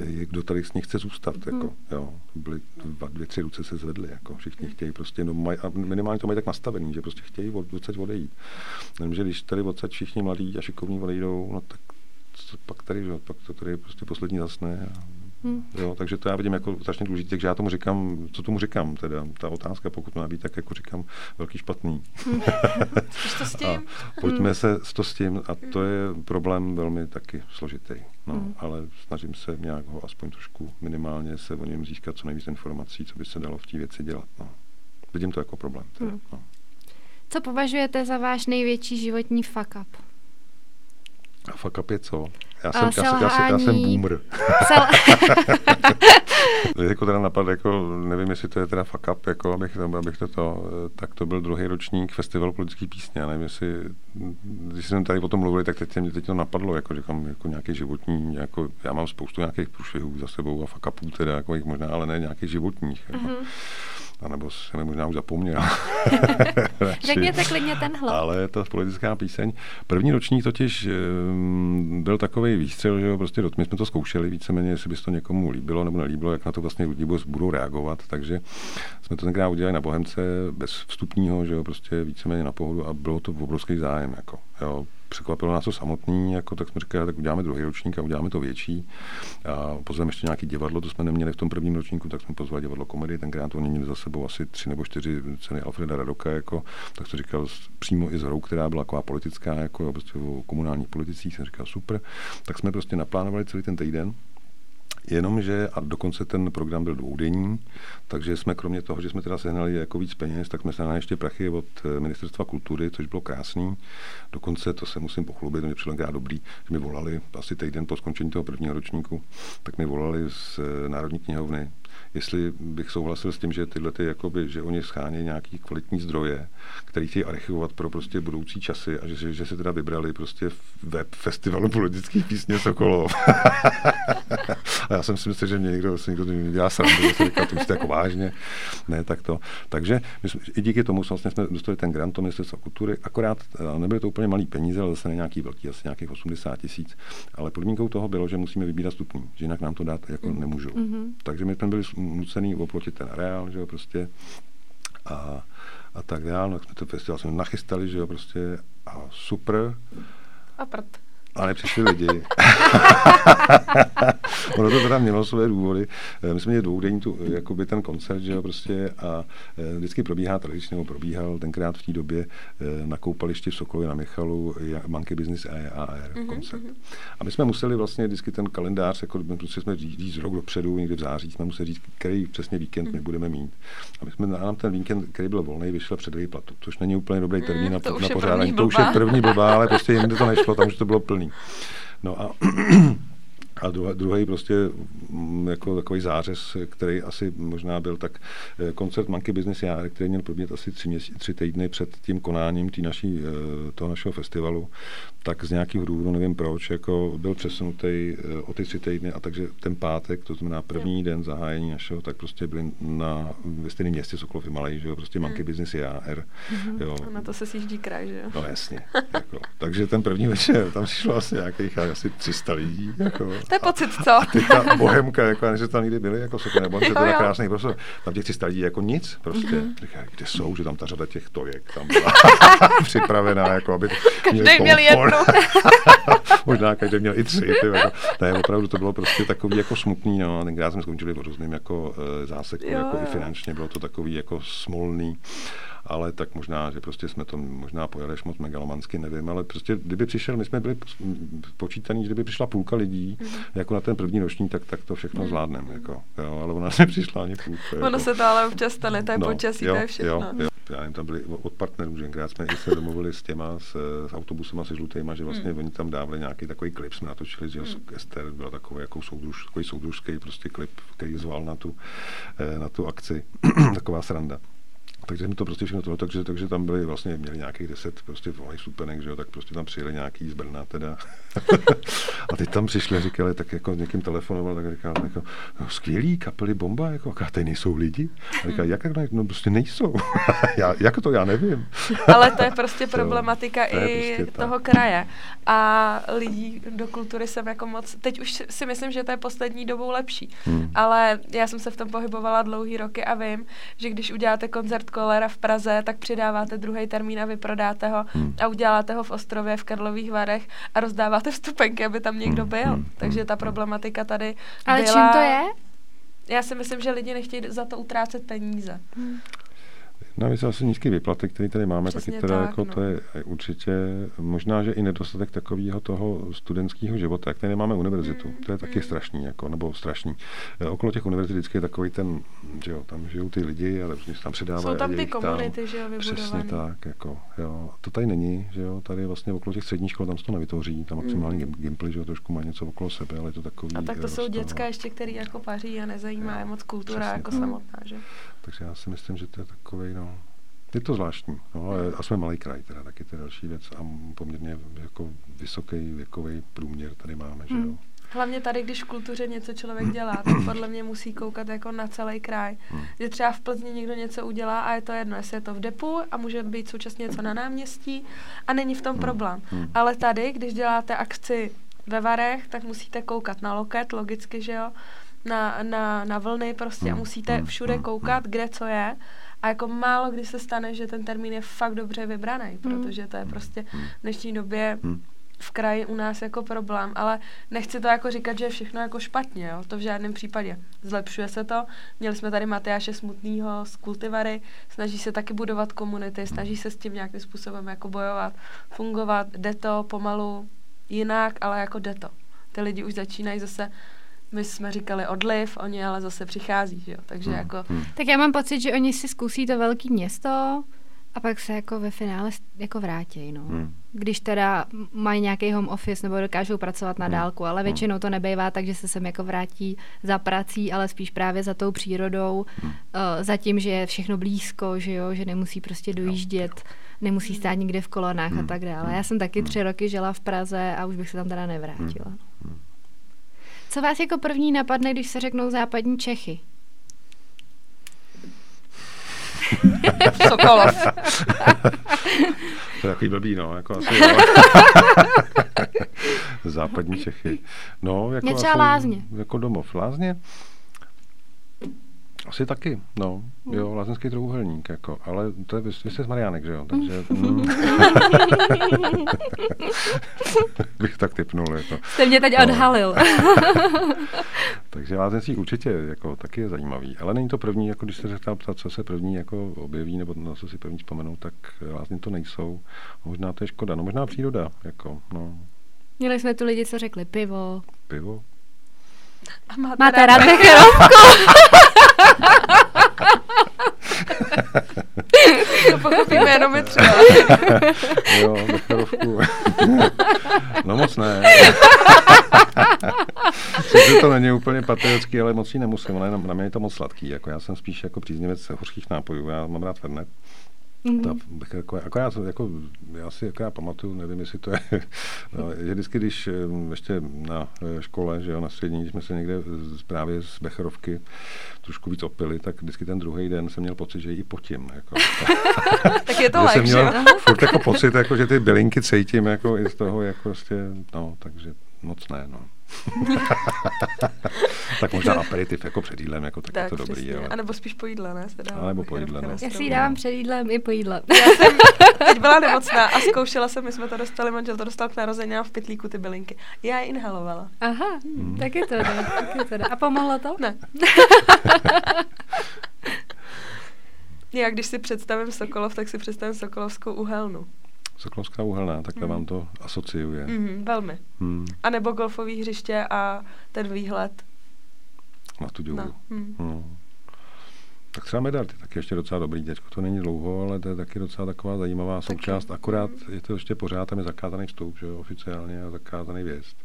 kdo tady s ní chce zůstat. Hmm. Jako, jo, byly dva, dvě, tři ruce se zvedly. Jako, všichni hmm. chtějí prostě, no, maj, a minimálně to mají tak nastavený, že prostě chtějí od, odsaď odejít. Jenomže když tady odsaď všichni mladí a šikovní odejdou, no tak pak tady, že, pak to tady prostě poslední zasne a Hmm. Jo, takže to já vidím jako strašně důležité, takže já tomu říkám, co tomu říkám, teda ta otázka, pokud má být, tak jako říkám velký špatný. Hmm. *laughs* to s tím? a pojďme hmm. se to s tím a to je problém velmi taky složitý. No, hmm. ale snažím se nějak ho aspoň trošku minimálně se o něm získat co nejvíc informací, co by se dalo v té věci dělat. No. Vidím to jako problém. Teda, hmm. no. Co považujete za váš největší životní fuck up? A fuck up je co? Já jsem, já, já, jsem, já jsem boomer. Sel... *laughs* jako teda napadl, jako nevím, jestli to je teda fuck up, jako abych, abych to, to, tak to byl druhý ročník festivalu politický písně. Já nevím, jestli, když jsem tady o tom mluvili, tak teď mě teď to napadlo, jako říkám, jako nějaký životní, jako já mám spoustu nějakých průšvihů za sebou a fuck upů teda, jako jich možná, ale ne nějakých životních. Jako. Mm-hmm. A nebo jsem možná už zapomněl. *laughs* Řekněte klidně tenhle. Ale je to politická píseň. První ročník totiž um, byl takový výstřel, že jo, prostě my jsme to zkoušeli víceméně, jestli by to někomu líbilo nebo nelíbilo, jak na to vlastně lidi budou reagovat. Takže jsme to tenkrát udělali na Bohemce bez vstupního, že jo, prostě víceméně na pohodu a bylo to obrovský zájem. Jako, jo překvapilo nás to samotný, jako, tak jsme říkali, tak uděláme druhý ročník a uděláme to větší. A pozveme ještě nějaký divadlo, to jsme neměli v tom prvním ročníku, tak jsme pozvali divadlo komedie, tenkrát oni měli za sebou asi tři nebo čtyři ceny Alfreda Radoka, jako, tak to říkal přímo i s hrou, která byla taková politická, jako prostě o komunálních politicích, jsem říkal super. Tak jsme prostě naplánovali celý ten týden Jenomže, a dokonce ten program byl dvoudenní, takže jsme kromě toho, že jsme teda sehnali jako víc peněz, tak jsme sehnali ještě prachy od eh, Ministerstva kultury, což bylo krásný. Dokonce, to se musím pochlubit, mě přišlo dobrý, že mi volali asi týden po skončení toho prvního ročníku, tak mi volali z eh, Národní knihovny, jestli bych souhlasil s tím, že tyhle, ty, jakoby, že oni schání nějaký kvalitní zdroje, který chtějí archivovat pro prostě budoucí časy a že, že se teda vybrali prostě web festivalu politických písně Sokolov. *laughs* a já jsem si myslel, že mě někdo, se někdo dělá srandu, že se říkal, to myslíte jako vážně. Ne, tak to. Takže my jsme, i díky tomu vlastně jsme dostali ten grant to ministerstva kultury, akorát eh, nebyly to úplně malý peníze, ale zase ne nějaký velký, asi nějakých 80 tisíc. Ale podmínkou toho bylo, že musíme vybírat stupní, že jinak nám to dát jako nemůžou. Mm-hmm. Takže my jsme byli nucený oplotit ten areál, že jo, prostě. A, a tak dále. No, jsme to festival jsme nachystali, že jo, prostě a super. A prd a nepřišli lidi. *laughs* ono to teda mělo své důvody. Eh, my jsme měli dvoudenní tu, jakoby ten koncert, že jo, prostě a eh, vždycky probíhá tradičně, nebo probíhal tenkrát v té době eh, na koupališti v Sokolově na Michalu Monkey Business EAR mm-hmm. koncert. Mhm. A my jsme museli vlastně vždycky ten kalendář, jako prostě jsme říct, říct rok dopředu, někdy v září, jsme museli říct, který přesně víkend mm-hmm. my mhm. budeme mít. A my jsme nám ten víkend, který byl volný, vyšel před výplatu, což není úplně dobrý termín mm, na, na pořádání. To už je první blbá, ale prostě jinde to nešlo, tam už to bylo plný. No a A druhý prostě mm, jako takový zářez, který asi možná byl tak eh, koncert Monkey Business Jár, který měl probět asi tři, měsí, tři týdny před tím konáním tý naší, eh, toho našeho festivalu, tak z nějakých důvodů, nevím proč, jako byl přesunutý eh, o ty tři týdny a takže ten pátek, to znamená první den zahájení našeho, tak prostě byli na, ve stejném městě Sokolov Malej, že jo, prostě Monkey mm. Business JR. Mm-hmm. Jo. A na to se sjíždí kraj, že jo? No jasně. jako. Takže ten první večer, tam přišlo asi nějakých asi 300 lidí. Jako. To je pocit, co? A ta bohemka, jako já že tam nikdy byli, jako Sokol, nebo že to je krásný prostor. Tam těch 300 lidí jako nic, prostě. Mm-hmm. Říká, kde jsou, že tam ta řada těch tojek tam byla *laughs* připravená, jako aby Každý měl jednu. *laughs* Možná každý měl i tři. Ty, jako. Ne, opravdu to bylo prostě takový jako smutný, no. Tenkrát jsme skončili v různým jako uh, záseku, jako i finančně bylo to takový jako smolný ale tak možná, že prostě jsme to možná pojeli moc megalomansky, nevím, ale prostě kdyby přišel, my jsme byli počítaní, kdyby přišla půlka lidí, mm-hmm. jako na ten první roční, tak, tak to všechno mm-hmm. zvládneme, jako, jo, ale ona *laughs* nepřišla ani půlka. Ono jako. se to ale občas stane, to je no, počasí, jo, to je všechno. Jo, jo. Já jim tam byli od partnerů, že krát jsme se domluvili s těma, s, s autobusem a se žlutýma, že vlastně mm. oni tam dávali nějaký takový klip, jsme natočili, že mm. Ester byla takový jako soudruž, takový soudružský prostě klip, který zval na tu, eh, na tu akci, *clears throat* taková sranda takže mi to prostě všechno tohle, takže, takže tam byli vlastně, měli nějakých deset prostě volných supenek, že jo, tak prostě tam přijeli nějaký z Brna teda. *laughs* a teď tam přišli a říkali, tak jako někým telefonoval, tak říkal, jako, no, skvělý, kapely bomba, jako, a tady nejsou lidi. A říkal, jak, no prostě nejsou. *laughs* já, jak to, já nevím. *laughs* Ale to je prostě problematika to i prostě toho tak. kraje. A lidí do kultury jsem jako moc, teď už si myslím, že to je poslední dobou lepší. Hmm. Ale já jsem se v tom pohybovala dlouhý roky a vím, že když uděláte koncert Kolera v Praze, tak přidáváte druhý termín a vyprodáte ho hmm. a uděláte ho v Ostrově, v Karlových Varech a rozdáváte vstupenky, aby tam někdo hmm. byl. Hmm. Takže ta problematika tady Ale byla... čím to je? Já si myslím, že lidi nechtějí za to utrácet peníze. Hmm. Navíc asi nízký výplaty, který tady máme, Přesně taky teda tak, jako no. to je určitě možná, že i nedostatek takového toho studentského života, jak tady nemáme univerzitu. Mm, to je taky mm. strašný, jako, nebo strašný. E, okolo těch univerzit vždycky je takový ten, že jo, tam žijou ty lidi, ale se tam předávají. Jsou tam ty komunity, tam, že jo, vybudovaný. Přesně tak, jako, jo. To tady není, že jo, tady vlastně okolo těch středních škol tam se to nevytvoří, tam maximálně mm. gimply, že jo, trošku má něco okolo sebe, ale je to takový. A tak to jsou dětská ještě, který jako paří a nezajímá je moc kultura jako tak. samotná, že? Takže já si myslím, že to je takový, no, je to zvláštní. No, a jsme malý kraj, teda taky to je další věc. A poměrně jako vysoký věkový průměr tady máme, že jo. Hmm. Hlavně tady, když v kultuře něco člověk dělá, tak podle mě musí koukat jako na celý kraj. Hmm. Že třeba v Plzni někdo něco udělá a je to jedno, jestli je to v depu a může být současně něco na náměstí a není v tom hmm. problém. Hmm. Ale tady, když děláte akci ve Varech, tak musíte koukat na loket, logicky, že jo, na, na, na vlny prostě a musíte všude koukat, kde co je. A jako málo kdy se stane, že ten termín je fakt dobře vybraný, protože to je prostě v dnešní době v kraji u nás jako problém, ale nechci to jako říkat, že je všechno jako špatně, jo? to v žádném případě. Zlepšuje se to. Měli jsme tady Matyáše Smutnýho z Kultivary, snaží se taky budovat komunity, snaží se s tím nějakým způsobem jako bojovat, fungovat, jde to pomalu jinak, ale jako jde to. Ty lidi už začínají zase my jsme říkali odliv, oni ale zase přichází, že jo, takže hmm. jako... Hmm. Tak já mám pocit, že oni si zkusí to velké město, a pak se jako ve finále jako vrátí, no. Hmm. Když teda mají nějaký home office nebo dokážou pracovat na hmm. dálku, ale hmm. většinou to nebývá tak, že se sem jako vrátí za prací, ale spíš právě za tou přírodou, hmm. uh, za tím, že je všechno blízko, že jo, že nemusí prostě dojíždět, nemusí stát nikde v kolonách hmm. a tak dále. Já jsem taky hmm. tři roky žila v Praze a už bych se tam teda nevrátila. Hmm. Co vás jako první napadne, když se řeknou západní Čechy? *laughs* Sokolov. to je takový blbý, no. Jako asi, jo. *laughs* Západní Čechy. No, jako Mě třeba asi, lázně. Jako domov. Lázně? Asi taky, no. Jo, lázeňský trouhelník, jako, ale to je, vy jste z Mariánek, že jo, takže... *laughs* Mm. *laughs* bych tak typnul, jako. Jste mě teď no. odhalil. *laughs* takže lázeňský určitě, jako, taky je zajímavý, ale není to první, jako když se řekla ptát, co se první jako objeví, nebo na co si první vzpomenou, tak lázně to nejsou. Možná to je škoda, no možná příroda, jako, no. Měli jsme tu lidi, co řekli pivo. Pivo? A máte, máte rád becherovku? To pochopíme jenom my třeba. *laughs* jo, becherovku. no moc ne. Sice to není úplně patriotský, ale moc ji nemusím, ale na mě je to moc sladký. Jako já jsem spíš jako příznivec hořkých nápojů, já mám rád Fernet. Mm-hmm. Ta, jako, já, jako, já si já pamatuju, nevím, jestli to je, *laughs* no, že vždycky, když ještě na e, škole, že jo, na střední, jsme se někde z, právě z Becherovky trošku víc opili, tak vždycky ten druhý den jsem měl pocit, že i potím. Jako. *laughs* tak je to lepší. jsem měl furt jako pocit, jako, že ty bylinky cítím jako i z toho, jako prostě, no, takže moc ne, no. *laughs* tak možná aperitiv jako před jídlem, jako tak, tak je to přesně. dobrý. Ale... A nebo spíš po jídle, ne? Se a nebo po jídle, no. Já si ji dávám před jídlem i po jídle. Já *laughs* jsem teď byla nemocná a zkoušela jsem, my jsme to dostali, manžel to dostal k narozeninám v pytlíku ty bylinky. Já je inhalovala. Aha, hmm. tak je to jde, tak je to jde. A pomohlo to? Ne. *laughs* Já když si představím Sokolov, tak si představím Sokolovskou uhelnu. Sokolovská uhelná, takhle mm. vám to asociuje. Mm, velmi. Mm. A nebo golfové hřiště a ten výhled. Na tu dělu. No. Mm. Mm. Tak třeba medal, je taky ještě docela dobrý. Teďko to není dlouho, ale to je taky docela taková zajímavá součást. Taky. Akorát mm. je to ještě pořád tam je zakázaný vstup, že oficiálně a zakázaný vjezd.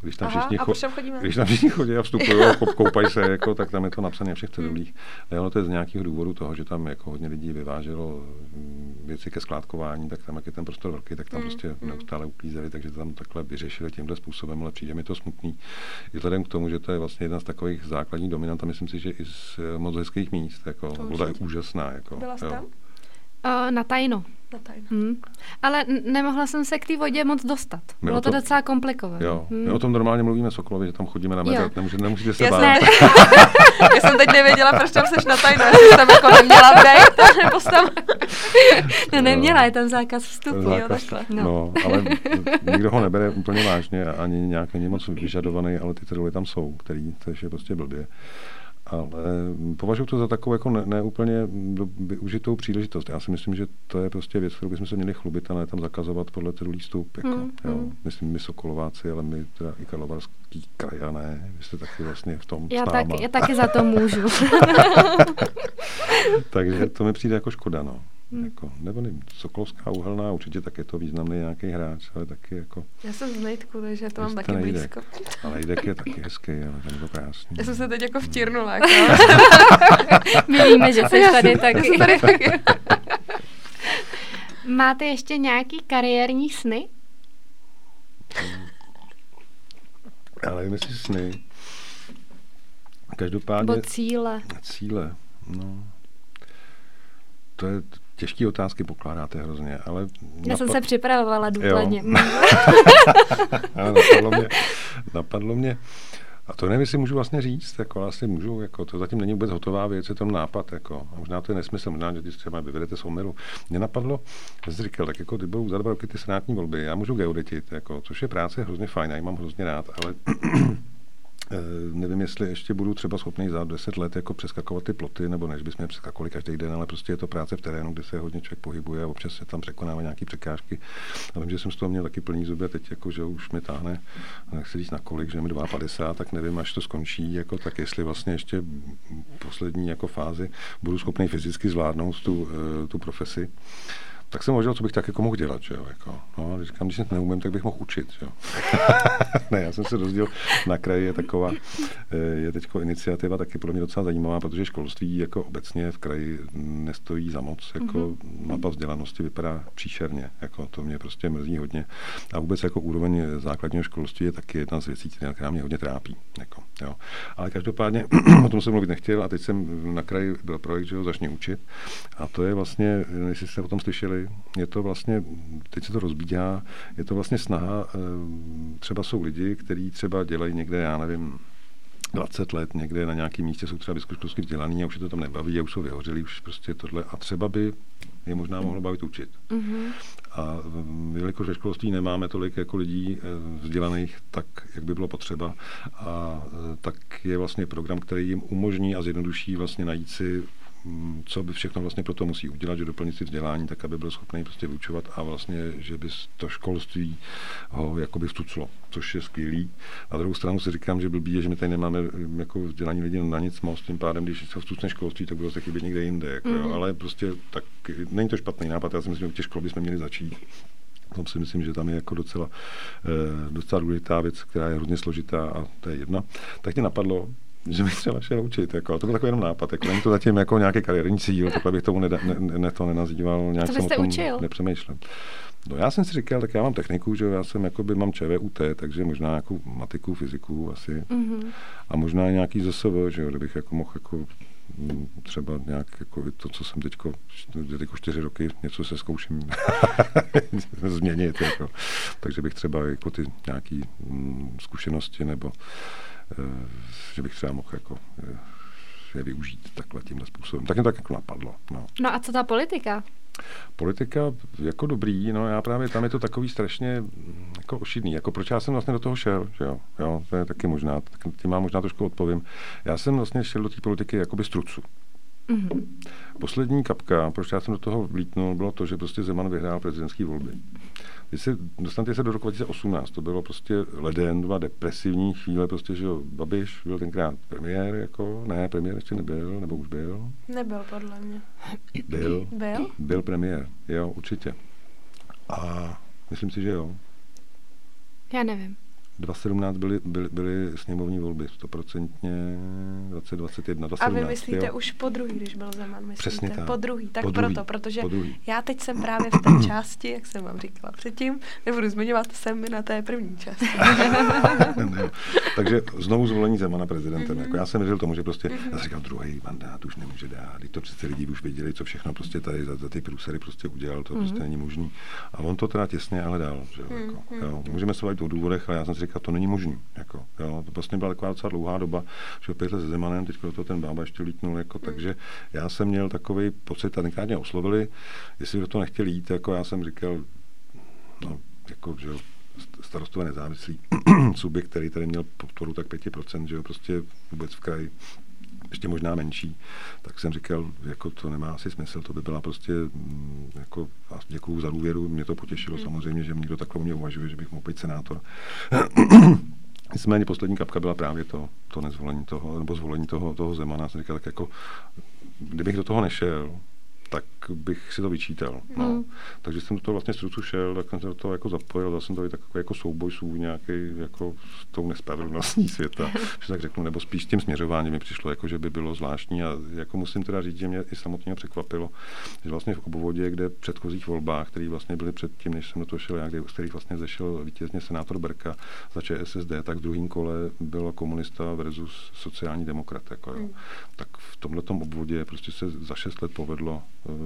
Když tam, Aha, všichni, cho- když tam všichni chodí a vstupují a koupají se, jako, tak tam je to napsané všech cedulích. Hmm. Ono to je z nějakého důvodu toho, že tam jako hodně lidí vyváželo mm, věci ke skládkování, tak tam, jak je ten prostor velký, tak tam hmm. prostě hmm. neustále uklízeli, takže to tam takhle vyřešili tímhle způsobem, ale přijde mi to smutný. I vzhledem k tomu, že to je vlastně jedna z takových základních dominant a myslím si, že i z eh, moc hezkých míst. Jako, voda je úžasná. Jako, Byla jsi tam? Uh, na tajno. Hmm. Ale nemohla jsem se k té vodě moc dostat. My Bylo to, to docela komplikované. Jo. Hmm. My o tom normálně mluvíme Sokolovi, že tam chodíme na medvěd. Nemůžete, nemusíte se bát. *laughs* *laughs* Já jsem teď nevěděla, proč tam seš na tajno. Já jsem tam jako neměla být. *laughs* Nebo tam... no neměla, je tam zákaz vstupu. Zákaz, jo, no. no. ale nikdo ho nebere úplně vážně, ani nějak není moc vyžadovaný, ale ty ceduly tam jsou, který, to je prostě blbě ale považuji to za takovou jako neúplně ne využitou příležitost. Já si myslím, že to je prostě věc, kterou bychom se měli chlubit a ne tam zakazovat podle cedulí stůp. Jako, mm, jo. Mm. Myslím my Sokolováci, ale my teda i Karlovarský krajané, vy jste taky vlastně v tom já, tak, já taky za to můžu. *laughs* *laughs* Takže to mi přijde jako škoda. No. Hmm. Jako, nebo nevím, Sokolovská uhelná, určitě tak je to významný nějaký hráč, ale taky jako... Já jsem z Nejtku, takže to mám taky blízko. Ale Jdek je *laughs* taky hezký, ale ten je krásný. Já jsem se teď jako vtírnula. *laughs* Jako. *laughs* My víme, že jsi tady taky. tady taky. Máte ještě nějaký kariérní sny? Ale nevím, jestli sny. Každopádně... Nebo cíle. Cíle, no. To je těžké otázky pokládáte hrozně, ale... Já napad... jsem se připravovala důkladně. *laughs* ano, napadlo mě, napadlo mě, a to nevím, jestli můžu vlastně říct, jako asi můžu, jako to zatím není vůbec hotová věc, je to nápad, jako, a možná to je nesmysl, možná, že třeba vyvedete z omilu. Mě napadlo, že jsi říkal, tak jako kdy budou za dva roky ty senátní volby, já můžu geodetit, jako, což je práce hrozně fajn, já ji mám hrozně rád, ale nevím, jestli ještě budu třeba schopný za 10 let jako přeskakovat ty ploty, nebo než bychom je přeskakovali každý den, ale prostě je to práce v terénu, kde se hodně člověk pohybuje a občas se tam překonává nějaké překážky. A vím, že jsem z toho měl taky plný zuby a teď jako, že už mi táhne, nechci říct na kolik, že mi 52, tak nevím, až to skončí, jako, tak jestli vlastně ještě poslední jako fázi budu schopný fyzicky zvládnout tu, eh, tu profesi tak jsem uvažoval, co bych tak jako mohl dělat, že jo, jako. No, když říkám, když neumím, tak bych mohl učit, jo. *laughs* ne, já jsem se rozdělil na kraji, je taková, eh, je teď iniciativa taky pro mě docela zajímavá, protože školství jako obecně v kraji nestojí za moc, jako mm-hmm. mapa vzdělanosti vypadá příšerně, jako to mě prostě mrzí hodně. A vůbec jako úroveň základního školství je taky jedna z věcí, která mě hodně trápí, jako, jo. Ale každopádně *clears throat* o tom jsem mluvit nechtěl a teď jsem na kraji byl projekt, že ho začne učit a to je vlastně, jestli jste o tom slyšeli, je to vlastně, teď se to rozbídá, je to vlastně snaha, eh, třeba jsou lidi, kteří třeba dělají někde, já nevím, 20 let někde na nějakém místě jsou třeba vysokoškolsky vzdělaný a už je to tam nebaví a už jsou vyhořelí, už prostě tohle a třeba by je možná mohlo bavit učit. Mm-hmm. A jelikož ve školství nemáme tolik jako lidí eh, vzdělaných tak, jak by bylo potřeba, a eh, tak je vlastně program, který jim umožní a zjednoduší vlastně najít si Mm, co by všechno vlastně pro to musí udělat, že doplnit si vzdělání, tak aby byl schopný prostě vyučovat a vlastně, že by to školství ho jakoby vstuclo, což je skvělý. Na druhou stranu si říkám, že blbý je, že my tady nemáme mm, jako vzdělání lidí na nic moc, tím pádem, když se vstucne školství, tak bude se chybět někde jinde. Jako, mm-hmm. jo. Ale prostě tak není to špatný nápad, já si myslím, že těch škol bychom měli začít. Tam si myslím, že tam je jako docela, eh, docela důležitá věc, která je hodně složitá a to je jedna. Tak mě napadlo, že bych třeba šel učit. Jako, to byl takový jenom nápad. Jako, není to zatím jako nějaký kariérní cíl, takhle bych tomu ne, ne, ne, to nenazýval. Nějak Co byste učil? Nepřemýšlel. No já jsem si říkal, tak já mám techniku, že já jsem jakoby mám ČVUT, takže možná nějakou matiku, fyziku asi. Mm-hmm. A možná nějaký ZSV, že jo, kdybych jako mohl jako mm, třeba nějak jako to, co jsem teďko, teďko čtyři roky, něco se zkouším *laughs* změnit. Jako. Takže bych třeba jako ty nějaké mm, zkušenosti nebo že bych třeba mohl jako eh, je využít takhle tímhle způsobem. Tak mě tak jako napadlo. No. no a co ta politika? Politika jako dobrý, no já právě tam je to takový strašně mm, jako ošidný, jako proč já jsem vlastně do toho šel, že jo, jo to je taky možná, tak tím mám možná trošku odpovím. Já jsem vlastně šel do té politiky jakoby z trucu. Mm-hmm. Poslední kapka, proč já jsem do toho vlítnul, bylo to, že prostě Zeman vyhrál prezidentské volby. Když se dostanete se do roku 2018, to bylo prostě leden, dva depresivní chvíle, prostě, že jo, Babiš byl tenkrát premiér, jako, ne, premiér ještě nebyl, nebo už byl? Nebyl, podle mě. Byl. Byl? Byl premiér, jo, určitě. A myslím si, že jo. Já nevím. 2017 byly, byly, byly sněmovní volby, stoprocentně 2021, 2017. A vy myslíte jo. už po druhý, když byl Zeman, myslíte? Přesně tak. Po druhý, tak po druhý, proto, protože po druhý. já teď jsem právě v té části, jak jsem vám říkala předtím, nebudu zmiňovat, jsem na té první části. *laughs* ne, takže znovu zvolení Zemana prezidentem. Mm-hmm. Jako já jsem věřil tomu, že prostě, mm-hmm. já jsem říkal, druhý mandát už nemůže dát, to přece lidi už věděli, co všechno prostě tady za, za ty průsery prostě udělal, to mm-hmm. prostě není možný. A on to teda těsně ale dal. Že, mm-hmm. jako, jo. Můžeme se bavit o důvodech, ale já jsem si říkal, to není možný. Jako, jo, to vlastně byla taková docela dlouhá doba, že opět se Zemanem, teď toho ten bába ještě lítnul, jako, mm. takže já jsem měl takový pocit, a tenkrát mě oslovili, jestli do toho nechtěl jít, jako já jsem říkal, no, jako, že starostové nezávislý *clears throat* subjekt, který tady měl podporu tak 5%, že jo, prostě vůbec v kraji ještě možná menší, tak jsem říkal, jako to nemá asi smysl, to by byla prostě, mm, jako, a děkuju za důvěru, mě to potěšilo mm. samozřejmě, že někdo takhle mě uvažuje, že bych mohl být senátor. *clears throat* Nicméně poslední kapka byla právě to, to nezvolení toho, nebo zvolení toho, toho Zemana. Jsem říkal, tak jako, kdybych do toho nešel, tak bych si to vyčítal. No. Mm. Takže jsem do toho vlastně strucu šel, tak jsem se do toho jako zapojil, dal jsem to i takový jako souboj svůj nějaký jako s tou nespravedlností světa, *laughs* že tak řeknu, nebo spíš s tím směřováním mi přišlo, jako, že by bylo zvláštní a jako musím teda říct, že mě i samotně překvapilo, že vlastně v obvodě, kde v předchozích volbách, které vlastně byly před tím, než jsem do toho šel, já, kde, z kterých vlastně zešel vítězně senátor Berka za ČSSD, tak v druhém kole byla komunista versus sociální demokrat. Jako, jo. Mm. Tak v tomhle obvodě prostě se za šest let povedlo,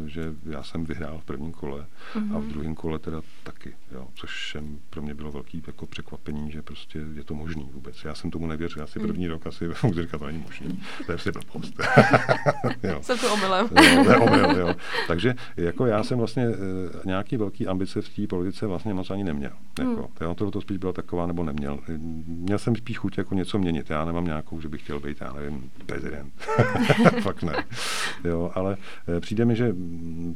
že já jsem vyhrál v prvním kole mm-hmm. a v mhm. druhém kole teda taky, jo, což pro mě bylo velký jako překvapení, že prostě je to možný vůbec. Já jsem tomu nevěřil, asi mm. první rok asi můžu říkat, to není možný. To je prostě blbost. *laughs* jsem to omylem. jo, omyl, jo. Takže jako já jsem vlastně uh, nějaký velký ambice v té politice vlastně moc ani neměl. Jako, mm. to, to spíš byla taková, nebo neměl. Měl jsem spíš chuť jako něco měnit. Já nemám nějakou, že bych chtěl být, já nevím, prezident. *laughs* *laughs* Fakt ne. Jo, ale přijde mi, že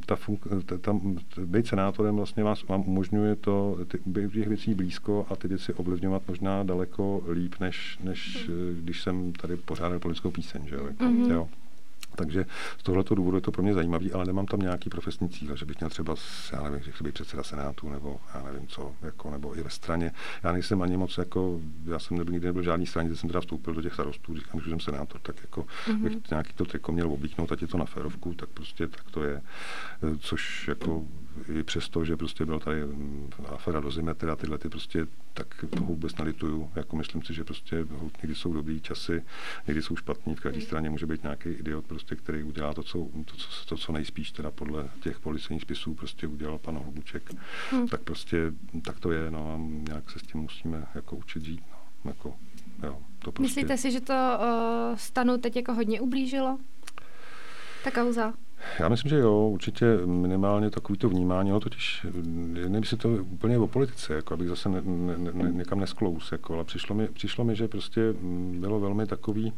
ta, fun- ta, ta, být senátorem vlastně vás, vám umožňuje to, ty, být těch věcí blízko a ty věci ovlivňovat možná daleko líp, než, než mm. když jsem tady pořádal politickou píseň. Že? Jako, mm-hmm. jo. Takže z tohoto důvodu je to pro mě zajímavý, ale nemám tam nějaký profesní cíl, že bych měl třeba, já nevím, že chci být předseda Senátu, nebo já nevím co, jako, nebo i ve straně. Já nejsem ani moc jako, já jsem nebyl, nikdy nebyl žádný straně, jsem teda vstoupil do těch starostů, říkám, že jsem senátor, tak jako mm-hmm. bych nějaký to triko měl oblíknout, ať je to na férovku, tak prostě tak to je, což jako i přesto, že prostě byl tady mm, afera do zimy, teda tyhle ty prostě, tak toho vůbec nelituju. Jako myslím si, že prostě někdy jsou dobrý časy, někdy jsou špatní, v každé hmm. straně může být nějaký idiot, prostě, který udělá to, co, to, co, to, co nejspíš teda podle těch policejních spisů prostě udělal pan Hlubuček. Hmm. Tak prostě, tak to je, no a nějak se s tím musíme jako učit žít, no, jako, jo, to prostě. Myslíte si, že to uh, stanu teď jako hodně ublížilo? Ta kauza? Já myslím, že jo, určitě minimálně takový to vnímání, no totiž nevím, si to úplně o politice, jako abych zase ne, ne, ne, někam nesklous, jako, ale přišlo mi, přišlo mi, že prostě bylo velmi takový,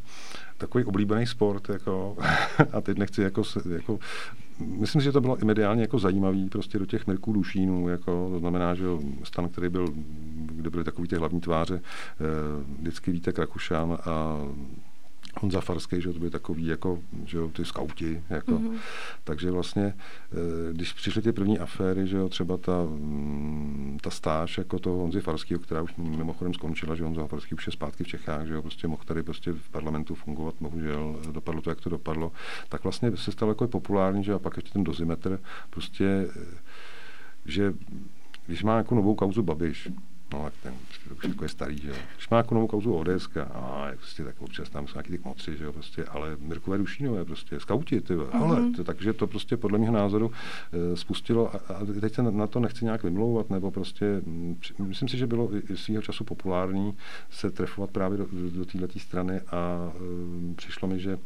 takový oblíbený sport, jako, *laughs* a teď nechci jako, jako myslím si, že to bylo i mediálně jako zajímavý prostě do těch Mirků Dušínů, jako, to znamená, že stan, který byl, kde byly takový ty hlavní tváře, eh, vždycky Vítek Rakušan a Honza Farský, že to byly takový jako, že jo, ty skauti, jako. Mm-hmm. Takže vlastně, eh, když přišly ty první aféry, že jo, třeba ta, mm, ta stáž jako toho Honzy Farského, která už mimochodem skončila, že Honza Farský už je zpátky v Čechách, že jo, prostě mohl tady prostě v parlamentu fungovat, bohužel dopadlo to, jak to dopadlo, tak vlastně se stalo jako populární, že a pak ještě ten dozimetr, prostě, eh, že když má jako novou kauzu Babiš, No, tak ten už jako je starý, že jo. Když má jako novou kauzu ODS, a prostě tak občas tam jsou nějaký ty kmotři, že jo, prostě, ale Mirkové Dušínové, prostě, skauti, ty, mm-hmm. ale, to, takže to prostě podle mého názoru e, spustilo, a, a, teď se na to nechci nějak vymlouvat, nebo prostě, m, myslím si, že bylo i svého času populární se trefovat právě do, do, do této strany a e, přišlo mi, že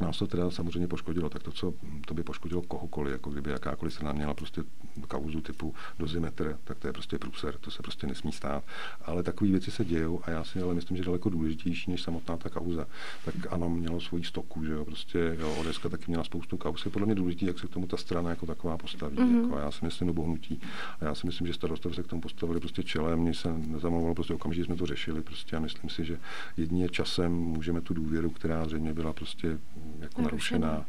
Nás to teda samozřejmě poškodilo, tak to, co to by poškodilo kohokoliv, jako kdyby jakákoliv strana měla prostě kauzu typu dozimetr, tak to je prostě průser, to se prostě nesmí stát. Ale takové věci se dějou a já si ale myslím, že daleko důležitější než samotná ta kauza. Tak ano, mělo svoji stoku, že jo, prostě jo, Odeska taky měla spoustu kauz. Je podle mě důležité, jak se k tomu ta strana jako taková postaví. Mm-hmm. Jako, a já si myslím, nebo hnutí. A já si myslím, že starostové se k tomu postavili prostě čelem, mě se nezamluvilo, prostě okamžitě jsme to řešili. Prostě a myslím si, že jedině časem můžeme tu důvěru, která zřejmě byla prostě jako narušená.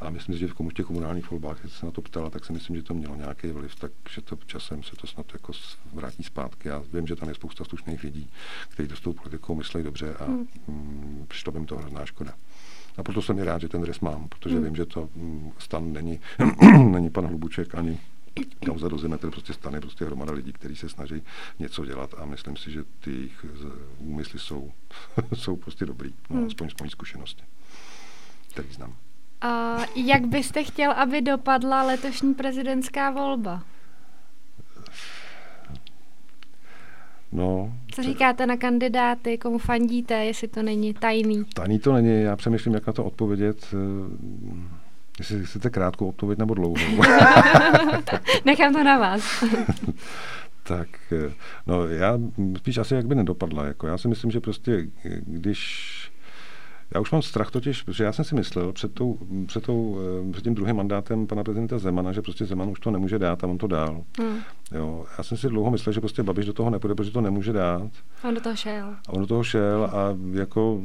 A myslím si, že v těch komunálních volbách, když se na to ptala, tak si myslím, že to mělo nějaký vliv, takže to časem se to snad jako vrátí zpátky. Já vím, že tam je spousta slušných lidí, kteří to s tou politikou myslí dobře a hmm. mm, přišlo by mi to hrozná škoda. A proto jsem i rád, že ten dres mám, protože hmm. vím, že to mm, stan není, *clears throat* není pan Hlubuček ani kauza do země, prostě stane prostě hromada lidí, kteří se snaží něco dělat a myslím si, že ty jejich úmysly jsou, *laughs* jsou prostě dobrý, no, hmm. aspoň z mojí zkušenosti který znám. A jak byste chtěl, aby dopadla letošní prezidentská volba? No, Co říkáte na kandidáty, komu fandíte, jestli to není tajný? Tajný to není, já přemýšlím, jak na to odpovědět. Eh, jestli chcete krátkou odpověď nebo dlouhou. *laughs* Nechám to na vás. *laughs* tak, eh, no já spíš asi jak by nedopadla. Jako já si myslím, že prostě, když Já už mám strach totiž, protože já jsem si myslel před, tou, před, tou, eh, před tím druhým mandátem pana prezidenta Zemana, že prostě Zeman už to nemůže dát a on to dál. Hmm. Jo, já jsem si dlouho myslel, že prostě Babiš do toho nepůjde, protože to nemůže dát. On do toho šel. A on do toho šel a jako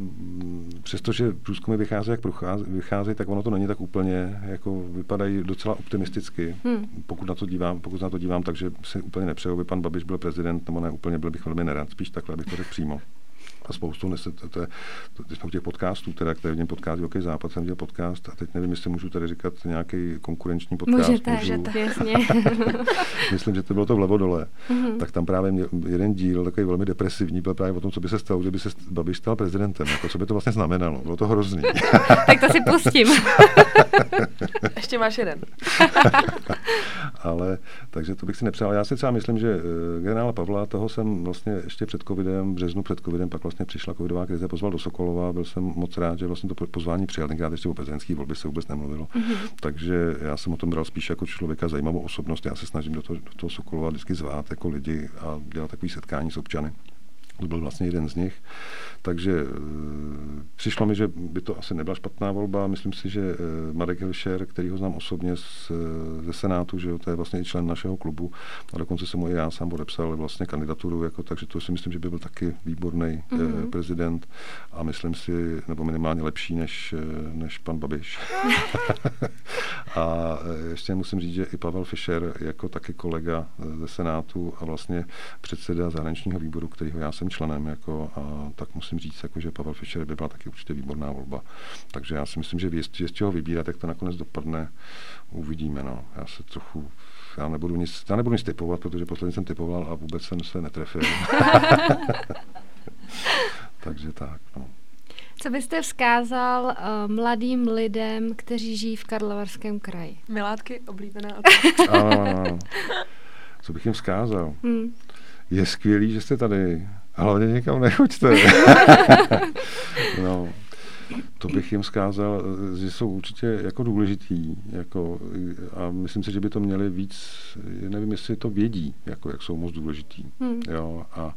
přestože průzkumy vychází, jak vychází, tak ono to není tak úplně, jako vypadají docela optimisticky, hmm. pokud na to dívám, pokud na to dívám, takže si úplně nepřeju, aby pan Babiš byl prezident, nebo ne úplně, byl bych velmi nerad, spíš takhle, abych to řekl přímo a spoustu nese, to, to, to, to těch podcastů, teda, které vidím podcast OK Západ, jsem dělal podcast a teď nevím, jestli můžu tady říkat nějaký konkurenční podcast. Můžete, můžu. můžete, jasně. *laughs* Myslím, že to bylo to vlevo dole. Mm-hmm. Tak tam právě mě, jeden díl, takový velmi depresivní, byl právě o tom, co by se stalo, kdyby se Babiš stal prezidentem. Jako, co by to vlastně znamenalo. Bylo to hrozný. *laughs* tak to si pustím. *laughs* Ještě máš jeden. Ale, takže to bych si nepřál. Já si třeba myslím, že uh, generála Pavla, toho jsem vlastně ještě před covidem, v březnu před covidem, pak vlastně přišla covidová krize, pozval do Sokolova, byl jsem moc rád, že vlastně to pozvání přijal. Tenkrát ještě o prezidentské volby se vůbec nemluvilo. Mm-hmm. Takže já jsem o tom bral spíš jako člověka zajímavou osobnost. Já se snažím do toho, do toho Sokolova vždycky zvát jako lidi a dělat takový setkání s občany. To byl vlastně jeden z nich. Takže e, přišlo mi, že by to asi nebyla špatná volba. Myslím si, že e, Marek Hilšer, který ho znám osobně z, e, ze Senátu, že jo, to je vlastně i člen našeho klubu a dokonce jsem mu i já sám podepsal vlastně kandidaturu, jako, takže to si myslím, že by byl taky výborný mm-hmm. prezident a myslím si, nebo minimálně lepší než, než pan Babiš. *laughs* a ještě musím říct, že i Pavel Fischer jako taky kolega ze Senátu a vlastně předseda zahraničního výboru, kterýho já jsem členem, jako, a tak musím říct, jako, že Pavel Fischer by byla taky určitě výborná volba. Takže já si myslím, že je z čeho vybírat, jak to nakonec dopadne, uvidíme. No. Já se trochu já nebudu nic, já nebudu nic typovat, protože posledně jsem typoval a vůbec jsem se netrefil. *laughs* Takže tak. No. Co byste vzkázal uh, mladým lidem, kteří žijí v Karlovarském kraji? Milátky, oblíbená otázka. ano, ano. Co bych jim vzkázal? Hmm. Je skvělý, že jste tady. Hlavně někam nechoďte. *laughs* no, to bych jim zkázal, že jsou určitě jako důležitý. Jako, a myslím si, že by to měli víc, nevím, jestli to vědí, jako, jak jsou moc důležitý. Hmm. Jo, a,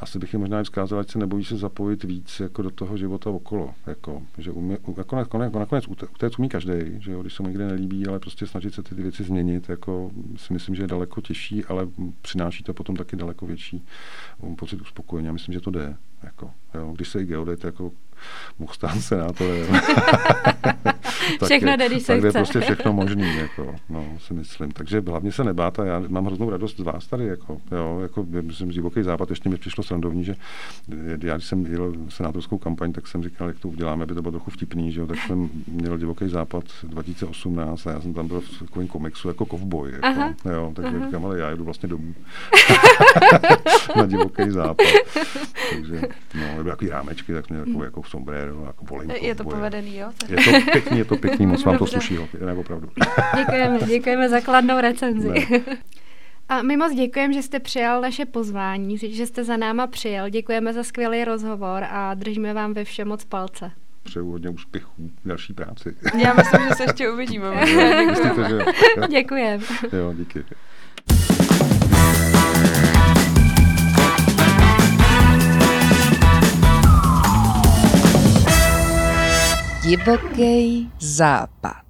asi bych jim možná vzkázal, ať se nebojí se zapojit víc jako do toho života okolo. Jako, že umí, jako nakonec, nakonec utéct umí každý, že jo, když se mu někde nelíbí, ale prostě snažit se ty věci změnit, jako si myslím, že je daleko těžší, ale přináší to potom taky daleko větší um, pocit uspokojení. Já myslím, že to jde. Jako, jo, když se i geodet jako mohl stát senátorem. *laughs* všechno jde, když se chce. prostě všechno možný, jako, no, si myslím. Takže hlavně se nebát a já mám hroznou radost z vás tady, jako, jo, jako, myslím, divoký západ, ještě mi přišlo srandovní, že já, když jsem jel senátorskou kampaň, tak jsem říkal, jak to uděláme, aby to bylo trochu vtipný, že jo, tak jsem měl divoký západ 2018 a já jsem tam byl v takovém komiksu jako kovboj, jako, jo, takže Aha. říkám, ale já jdu vlastně domů *laughs* *laughs* na divoký západ. Takže, no, byly takový rámečky, tak mě jako, jako sombrero, jako volinko. Je to povedený, jo? Je to pěkný, je to pěkný, moc vám to sluší, ne, opravdu. Děkujeme, děkujeme za kladnou recenzi. Ne. A my moc děkujeme, že jste přijal naše pozvání, že jste za náma přijel. Děkujeme za skvělý rozhovor a držíme vám ve všem moc palce. Přeju hodně úspěchů v další práci. Já myslím, že se ještě uvidíme. *laughs* Děkujeme. Jo, díky. Divoký západ.